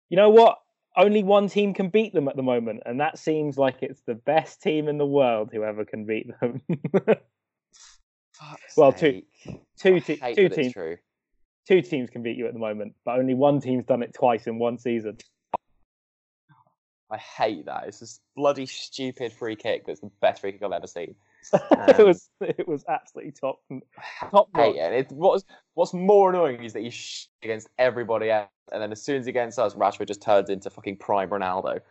you know what? only one team can beat them at the moment, and that seems like it's the best team in the world. Whoever can beat them. well, two, two, te- two teams. Two teams can beat you at the moment, but only one team's done it twice in one season. I hate that. It's this bloody stupid free kick. That's the best free kick I've ever seen. Um, it was it was absolutely top top. Hate it. it. What's what's more annoying is that you sh- against everybody else, and then as soon as he against us, Rashford just turns into fucking prime Ronaldo.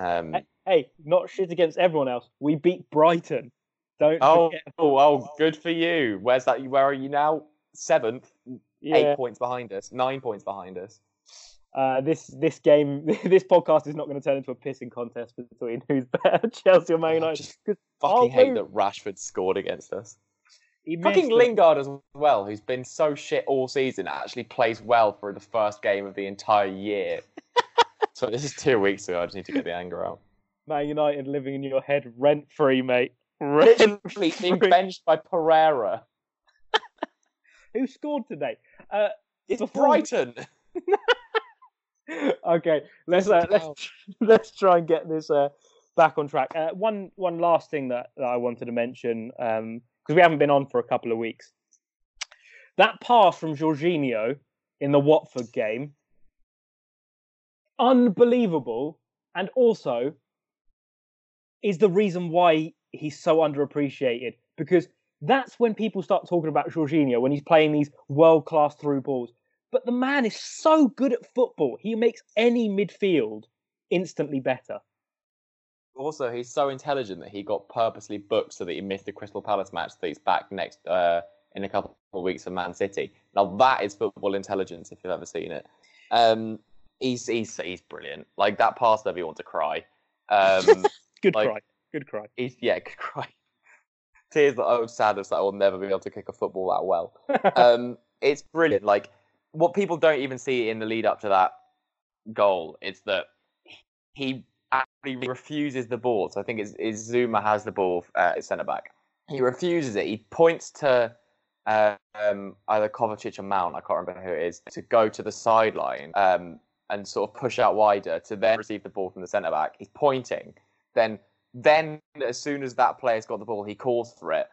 Um, hey, not shit against everyone else. We beat Brighton. Don't. Oh, oh, oh, good for you. Where's that? Where are you now? Seventh. Yeah. Eight points behind us. Nine points behind us. Uh, this this game, this podcast is not going to turn into a pissing contest between who's better, Chelsea or Man United. I just fucking hate that Rashford scored against us. He fucking Lingard as well, who's been so shit all season, actually plays well for the first game of the entire year. so this is two weeks ago. I just need to get the anger out. Man United living in your head rent free, mate. Rent free. Being benched by Pereira. Who scored today? Uh, it's before... Brighton. Okay, let's uh, let's let's try and get this uh, back on track. Uh, one one last thing that, that I wanted to mention because um, we haven't been on for a couple of weeks. That pass from Jorginho in the Watford game, unbelievable and also is the reason why he's so underappreciated because that's when people start talking about Jorginho when he's playing these world class through balls. But the man is so good at football; he makes any midfield instantly better. Also, he's so intelligent that he got purposely booked so that he missed the Crystal Palace match that he's back next uh, in a couple of weeks for Man City. Now that is football intelligence if you've ever seen it. Um, he's he's he's brilliant. Like that pass that everyone to cry. Um, Good Like- cry. Good cry. he's yeah, good cry. Tears that oh sadness that I will never be able to kick a football that well. um, it's brilliant. Like what people don't even see in the lead up to that goal is that he actually refuses the ball. So I think it's, it's Zouma has the ball uh, at centre back. He refuses it. He points to uh, um, either Kovacic or Mount. I can't remember who it is to go to the sideline um, and sort of push out wider to then receive the ball from the centre back. He's pointing. Then then as soon as that player's got the ball, he calls for it.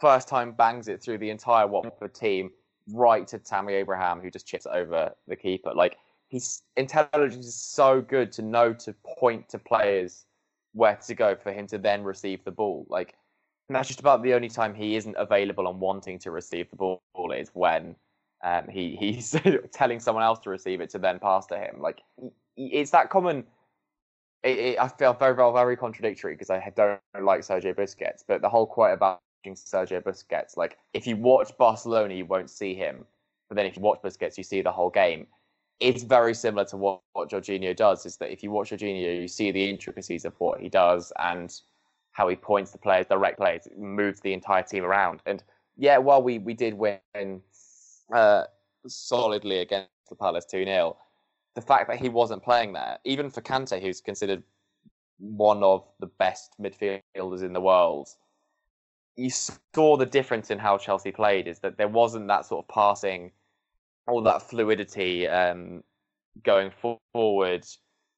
First time bangs it through the entire Watford team right to Tammy Abraham, who just chips over the keeper. Like his intelligence is so good to know to point to players where to go for him to then receive the ball. Like that's just about the only time he isn't available and wanting to receive the ball is when um, he he's telling someone else to receive it to then pass to him. Like it's that common. It, it, I feel very, very, very contradictory because I don't like Sergio Busquets, but the whole quote about Sergio Busquets, like if you watch Barcelona, you won't see him, but then if you watch Busquets, you see the whole game. It's very similar to what, what Jorginho does. Is that if you watch Jorginho, you see the intricacies of what he does and how he points the players, direct players, moves the entire team around. And yeah, while we we did win uh, solidly against the Palace two 0 the fact that he wasn't playing there, even for Kante, who's considered one of the best midfielders in the world, you saw the difference in how Chelsea played. Is that there wasn't that sort of passing, all that fluidity um, going forward.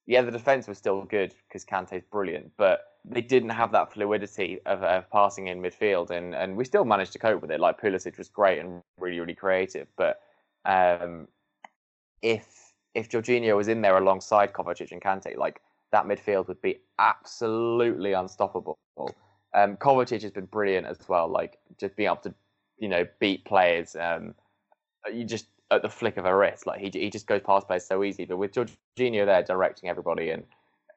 Yeah, the defense was still good because Kante's brilliant, but they didn't have that fluidity of, of passing in midfield, and, and we still managed to cope with it. Like Pulisic was great and really, really creative, but um, if if Jorginho was in there alongside Kovacic and Kante, like that midfield would be absolutely unstoppable. Um, Kovacic has been brilliant as well, like just being able to, you know, beat players. Um, you just at the flick of a wrist, like he he just goes past players so easy. But with Jorginho there directing everybody and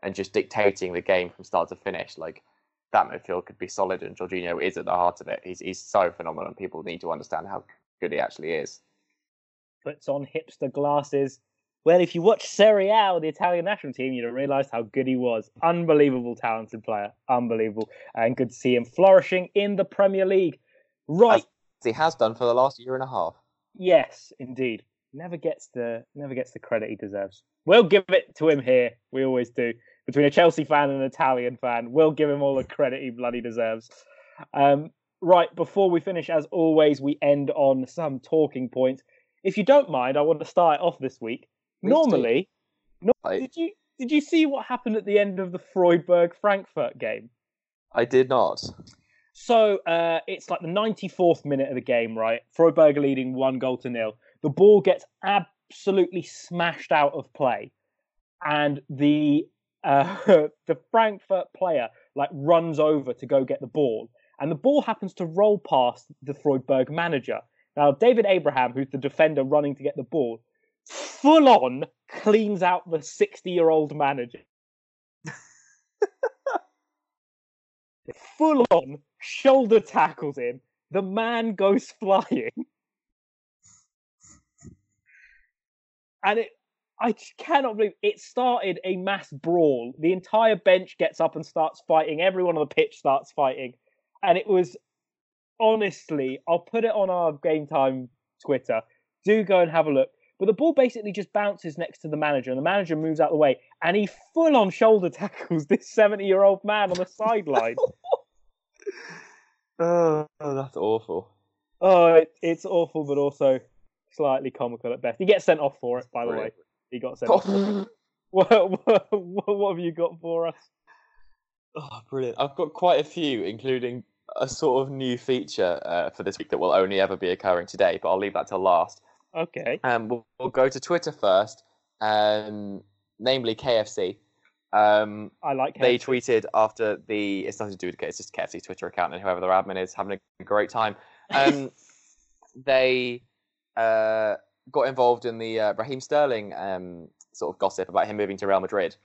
and just dictating the game from start to finish, like that midfield could be solid. And Jorginho is at the heart of it. He's he's so phenomenal. People need to understand how good he actually is. Puts on hipster glasses. Well, if you watch Serie A or the Italian national team, you'd have realised how good he was. Unbelievable, talented player. Unbelievable. And good to see him flourishing in the Premier League. Right. As he has done for the last year and a half. Yes, indeed. Never gets the never gets the credit he deserves. We'll give it to him here. We always do. Between a Chelsea fan and an Italian fan, we'll give him all the credit he bloody deserves. Um, right, before we finish, as always, we end on some talking points. If you don't mind, I want to start off this week. Normally, did you did you see what happened at the end of the Freiburg Frankfurt game? I did not. So uh, it's like the 94th minute of the game, right? Freiburg leading one goal to nil. The ball gets absolutely smashed out of play, and the uh, the Frankfurt player like runs over to go get the ball, and the ball happens to roll past the Freiburg manager. Now David Abraham, who's the defender running to get the ball, full on cleans out the 60 year old manager. full on shoulder tackles him. The man goes flying. And it I cannot believe it started a mass brawl. The entire bench gets up and starts fighting. Everyone on the pitch starts fighting. And it was honestly, I'll put it on our game time Twitter. Do go and have a look. But the ball basically just bounces next to the manager, and the manager moves out of the way, and he full on shoulder tackles this 70 year old man on the sideline. Oh, that's awful. Oh, it, it's awful, but also slightly comical at best. He gets sent off for it, by the way. He got sent off. For it. What, what, what have you got for us? Oh, brilliant. I've got quite a few, including a sort of new feature uh, for this week that will only ever be occurring today, but I'll leave that till last. Okay. Um, we'll, we'll go to Twitter first, um, namely KFC. Um, I like. they tweeted after the it's nothing to do with it's just KFC Twitter account and whoever their admin is having a great time. Um, they uh, got involved in the uh, Raheem Sterling um, sort of gossip about him moving to Real Madrid,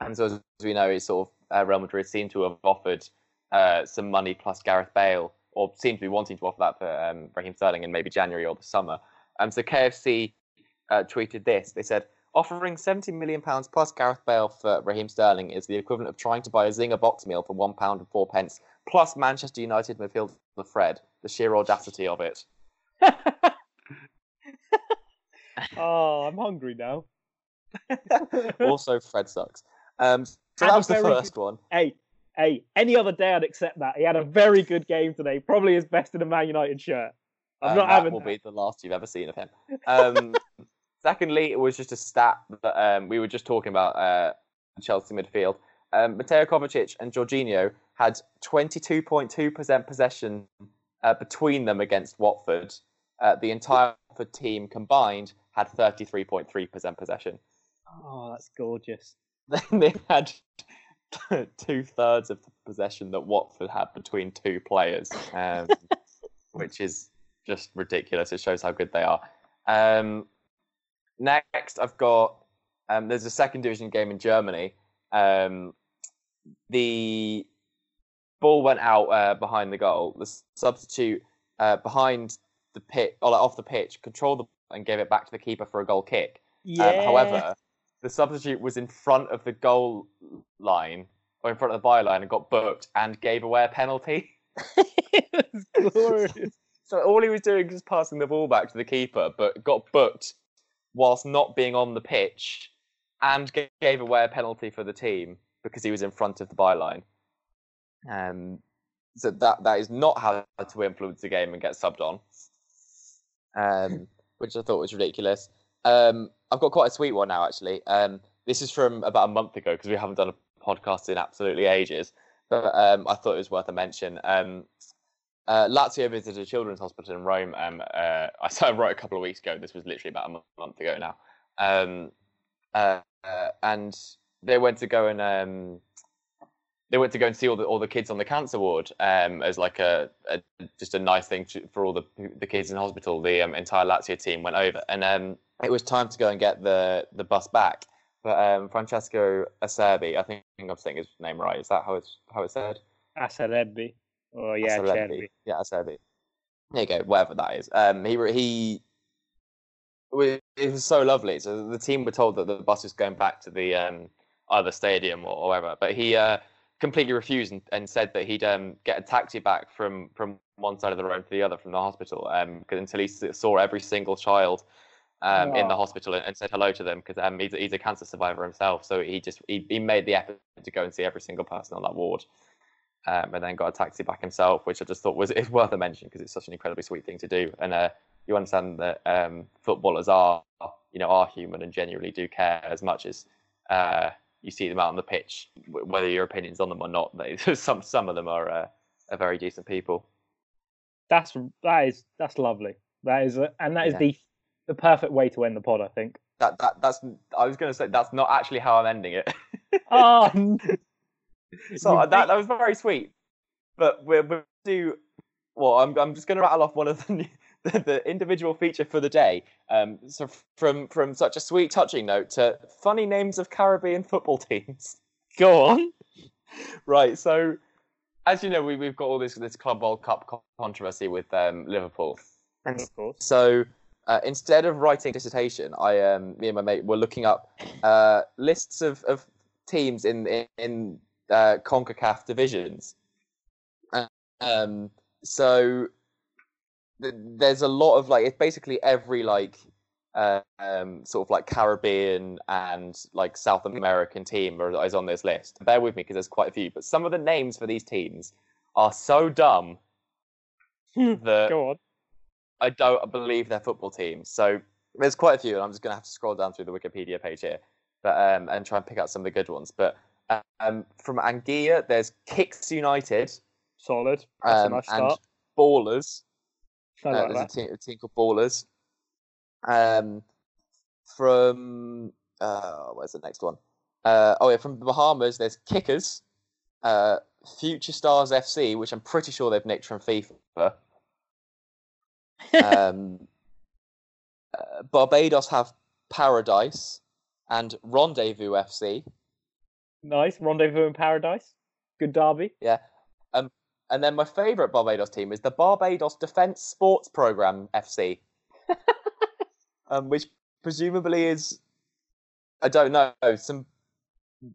and so as we know, it's sort of uh, Real Madrid seem to have offered uh, some money plus Gareth Bale, or seem to be wanting to offer that for um, Raheem Sterling in maybe January or the summer. Um, so KFC uh, tweeted this. They said, offering 70 million pounds plus Gareth Bale for Raheem Sterling is the equivalent of trying to buy a Zinger box meal for one pound and four pence, plus Manchester United midfield. midfielder Fred. The sheer audacity of it. oh, I'm hungry now. also, Fred sucks. Um, so And that was the first one. Hey, hey, any other day I'd accept that. He had a very good game today. Probably his best in a Man United shirt. I'm Um, not that having will that. be the last you've ever seen of him. Um, secondly, it was just a stat that um, we were just talking about uh, Chelsea midfield. Um, Mateo Kovacic and Jorginho had 22.2% possession uh, between them against Watford. Uh, the entire Watford team combined had 33.3% possession. Oh, that's gorgeous. Then they had two thirds of the possession that Watford had between two players, um, which is just ridiculous. It shows how good they are. Um, next, I've got um, there's a second division game in Germany. Um, the ball went out uh, behind the goal. The substitute uh, behind the pit, or like off the pitch, controlled the and gave it back to the keeper for a goal kick. Yeah. Um, however, the substitute was in front of the goal line or in front of the byline and got booked and gave away a penalty. it was glorious. So all he was doing was passing the ball back to the keeper, but got booked whilst not being on the pitch and gave away a penalty for the team because he was in front of the byline. Um, so that that is not how to influence the game and get subbed on, um, which I thought was ridiculous. Um, I've got quite a sweet one now, actually. Um, this is from about a month ago because we haven't done a podcast in absolutely ages, but um, I thought it was worth a mention. Uh, Lazio visited a children's hospital in Rome. Um, uh, I saw- wrote a couple of weeks ago. This was literally about a mo- month ago now. Um, uh, uh, and they went to go and um, they went to go and see all the all the kids on the cancer ward um, as like a, a just a nice thing to, for all the the kids in hospital. The um, entire Lazio team went over, and um, it was time to go and get the the bus back. But Francesco Acerbi, I think I'm saying his name right. Is that how it's how it's said? Acerbi. Oh, yeah. Cherby. Yeah, Acerbi. There you go. Whatever that is. Um, he he. It was so lovely. So the team were told that the bus was going back to the um, other stadium or, or whatever, but he uh, completely refused and, and said that he'd um, get a taxi back from from one side of the road to the other from the hospital um, until he saw every single child um, in the hospital and, and said hello to them because um, he's, a- he's a cancer survivor himself. So he just he, he made the effort to go and see every single person on that ward um, and then got a taxi back himself, which I just thought was it's worth a mention because it's such an incredibly sweet thing to do. And uh, you understand that um, footballers are, you know, are human and genuinely do care as much as uh, you see them out on the pitch, whether your opinions on them or not. They, some some of them are uh, are very decent people. That's that is that's lovely. That is, a, and that is Yeah. the the perfect way to end the pod. I think. That that that's I was going to say that's not actually how I'm ending it. Oh, so that that was very sweet. But we'll, we're do well. I'm I'm just going to rattle off one of the, new- the the individual feature for the day. Um, so from from such a sweet, touching note to funny names of Caribbean football teams. go on. Right. So as you know, we we've got all this this Club World Cup controversy with um, Liverpool. And Of course. so uh, instead of writing a dissertation, I um, me and my mate were looking up uh, lists of, of teams in in, in uh, Concacaf divisions. Um, so th- there's a lot of like it's basically every like uh, um, sort of like Caribbean and like South American team are, is on this list. Bear with me because there's quite a few, but some of the names for these teams are so dumb that Go on. I don't believe they're football teams. So there's quite a few, and I'm just going to have to scroll down through the Wikipedia page here, but um, and try and pick out some of the good ones. But um, from Anguilla, there's Kicks United Solid. That's um, a nice and start. Ballers. I Uh, like there's a team, a team called Ballers. Um, from uh, where's the next one? Uh, oh yeah, from the Bahamas, there's Kickers, uh, Future Stars FC, which I'm pretty sure they've nicked from FIFA. um, uh, Barbados have Paradise and Rendezvous FC. Nice. Rendezvous in Paradise. Good derby. Yeah. Um, and then my favourite Barbados team is the Barbados Defence Sports Programme FC, um, which presumably is, I don't know, some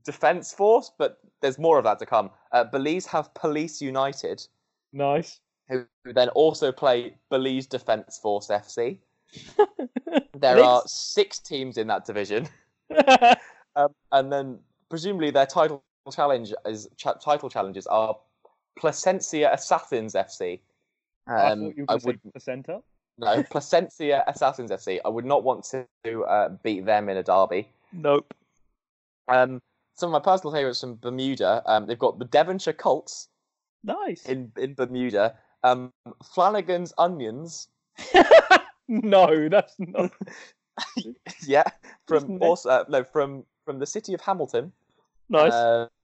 defence force, but there's more of that to come. Uh, Belize have Police United, Nice. who, who then also play Belize Defence Force FC. There are six teams in that division, um, and then presumably their title challenge is cha- title challenges are Placencia Assassins FC. I Um, thought you I were going would placenta. no Placencia Assassins FC. I would not want to uh, beat them in a derby. Nope. Um, some of my personal favourites from Bermuda. Um, they've got the Devonshire Colts Nice. in in Bermuda. Um, Flanagan's Onions. no, that's not. yeah, from also uh, no from from the city of Hamilton. Nice.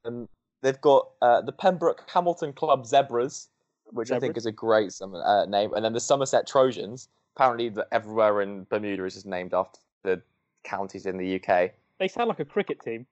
Um, they've got uh, the Pembroke Hamilton Club Zebras, which I think is a great uh, name, and then the Somerset Trojans. Apparently, the, everywhere in Bermuda is just named after the counties in the UK. they sound like a cricket team.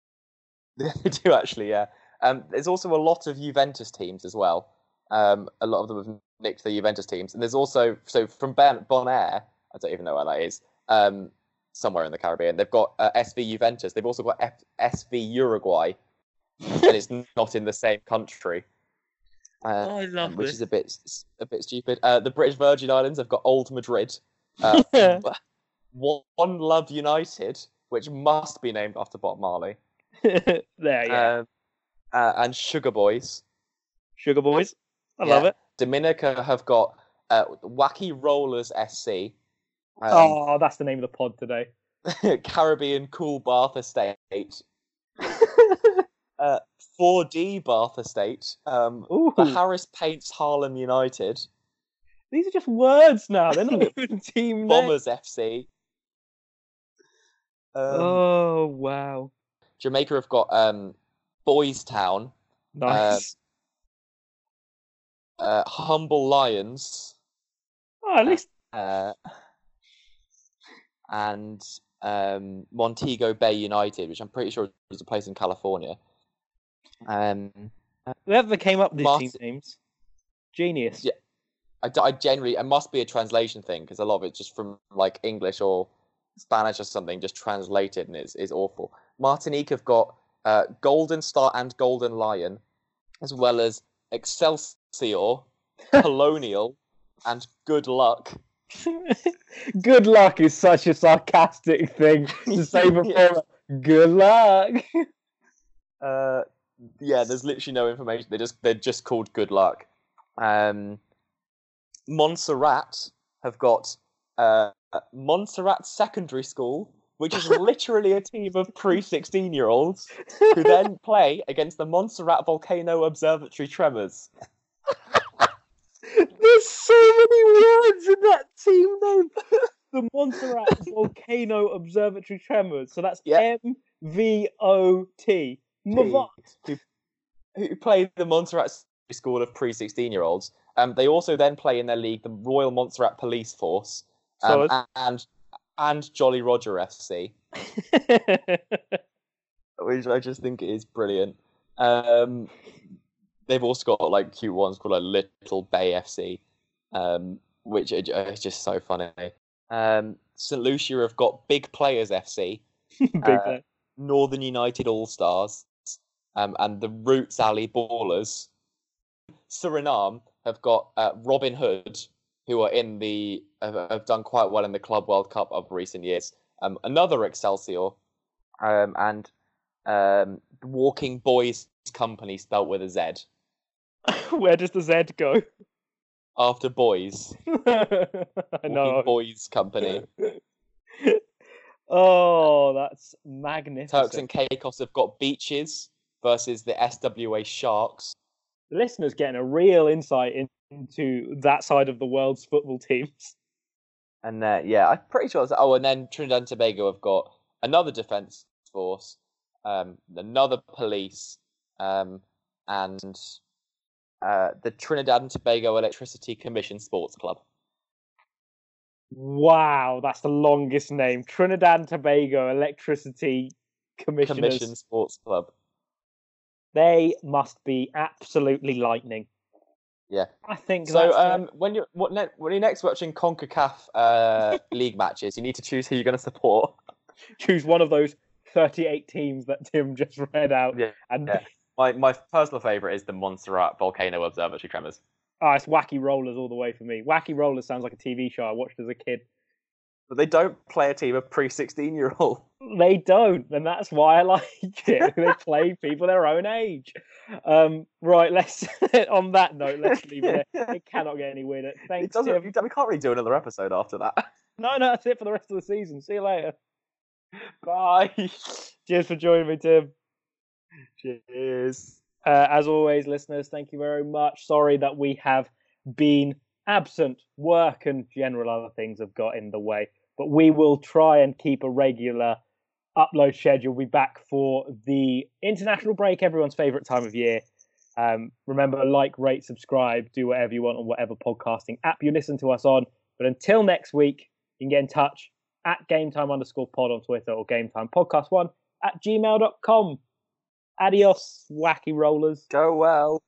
they do actually, yeah. Um, there's also a lot of Juventus teams as well. Um, a lot of them have nicked the Juventus teams, and there's also so from ben, Bonaire. I don't even know where that is. Um, somewhere in the Caribbean. They've got uh, SV Juventus. They've also got F- SV Uruguay, and it's not in the same country. Uh, I love which is a bit a bit stupid. Uh, the British Virgin Islands have got Old Madrid, uh, One Love United, which must be named after Bob Marley, there, yeah. um, uh, and Sugar Boys. Sugar Boys. I love it. Dominica have got uh, Wacky Rollers SC, um, oh, that's the name of the pod today. Caribbean Cool Bath Estate, uh, 4D Bath Estate, um, the Harris Paints Harlem United, these are just words now. They're not even team names. Bombers FC. Um, Oh wow, Jamaica have got um, Boys Town, nice. uh, Humble Lions, oh, at least uh, and um, Montego Bay United, which I'm pretty sure is a place in California. Um, whoever came up with these Martin- team names, genius. Yeah. I, I generally, it must be a translation thing because a lot of it's just from like English or Spanish or something, just translated and it's, it's awful. Martinique have got uh, Golden Star and Golden Lion, as well as Excelsior, Colonial, and Good Luck. Good luck is such a sarcastic thing to say before. Yeah. Good luck. Uh, yeah, there's literally no information. They just they're just called Good Luck. Um, Montserrat have got uh, Montserrat Secondary School, which is literally a team of pre-16 year olds who then play against the Montserrat Volcano Observatory Tremors. There's so many words in that team name. The Montserrat Volcano Observatory Tremors. So that's. M V O T. Mavot. who, who play the Montserrat School of pre-16 year olds. Um, they also then play in their league the Royal Montserrat Police Force um, and and Jolly Roger FC. which I just think is brilliant. Um, they've also got like cute ones called like Little Bay FC, um, which are, are just so funny. Um, St Lucia have got Big Players FC, Big Uh. Northern United All Stars, um, and the Roots Alley Ballers. Suriname have got uh, Robin Hood, who are in the have, have done quite well in the Club World Cup of recent years. Um, another Excelsior, um, and um, Walking Boys Company spelt with a Z Where does the Z go? After boys. I know. Boys Company. oh, that's magnificent. Turks and Caicos have got Beaches versus the SWA Sharks. The listeners getting a real insight in- into that side of the world's football teams. And uh, yeah, I'm pretty sure. It's, oh, and then Trinidad and Tobago have got another defence force, um, another police, um, and uh, the Trinidad and Tobago Electricity Commission Sports Club. Wow, that's the longest name. Trinidad and Tobago Electricity Commissioners. Commission Sports Club. They must be absolutely lightning. Yeah. I think So the- um, when you what ne- when you're next watching Concacaf uh, league matches, you need to choose who you're going to support. choose one of those 38 teams that Tim just read out. Yeah, and yeah. My my personal favourite is the Montserrat Volcano Observatory Tremors. oh, it's Wacky Rollers all the way for me. Wacky Rollers sounds like a TV show I watched as a kid. But they don't play a team of pre sixteen year old. They don't, and that's why I like it. they play people their own age. Um, right, let's on that note, let's leave it. there. It cannot get any weirder. It doesn't. Tim. you don't- We can't really do another episode after that. No, no, that's it for the rest of the season. See you later. Bye. Cheers for joining me, Tim. Cheers. Uh, as always, listeners, thank you very much. Sorry that we have been absent. Work and general other things have got in the way, but we will try and keep a regular upload schedule. We'll be back for the international break, everyone's favorite time of year. Um, remember, like, rate, subscribe, do whatever you want on whatever podcasting app you listen to us on. But until next week, you can get in touch at gametime underscore pod on Twitter or gametime podcast one at gmail.com. Adios, wacky rollers. Go well.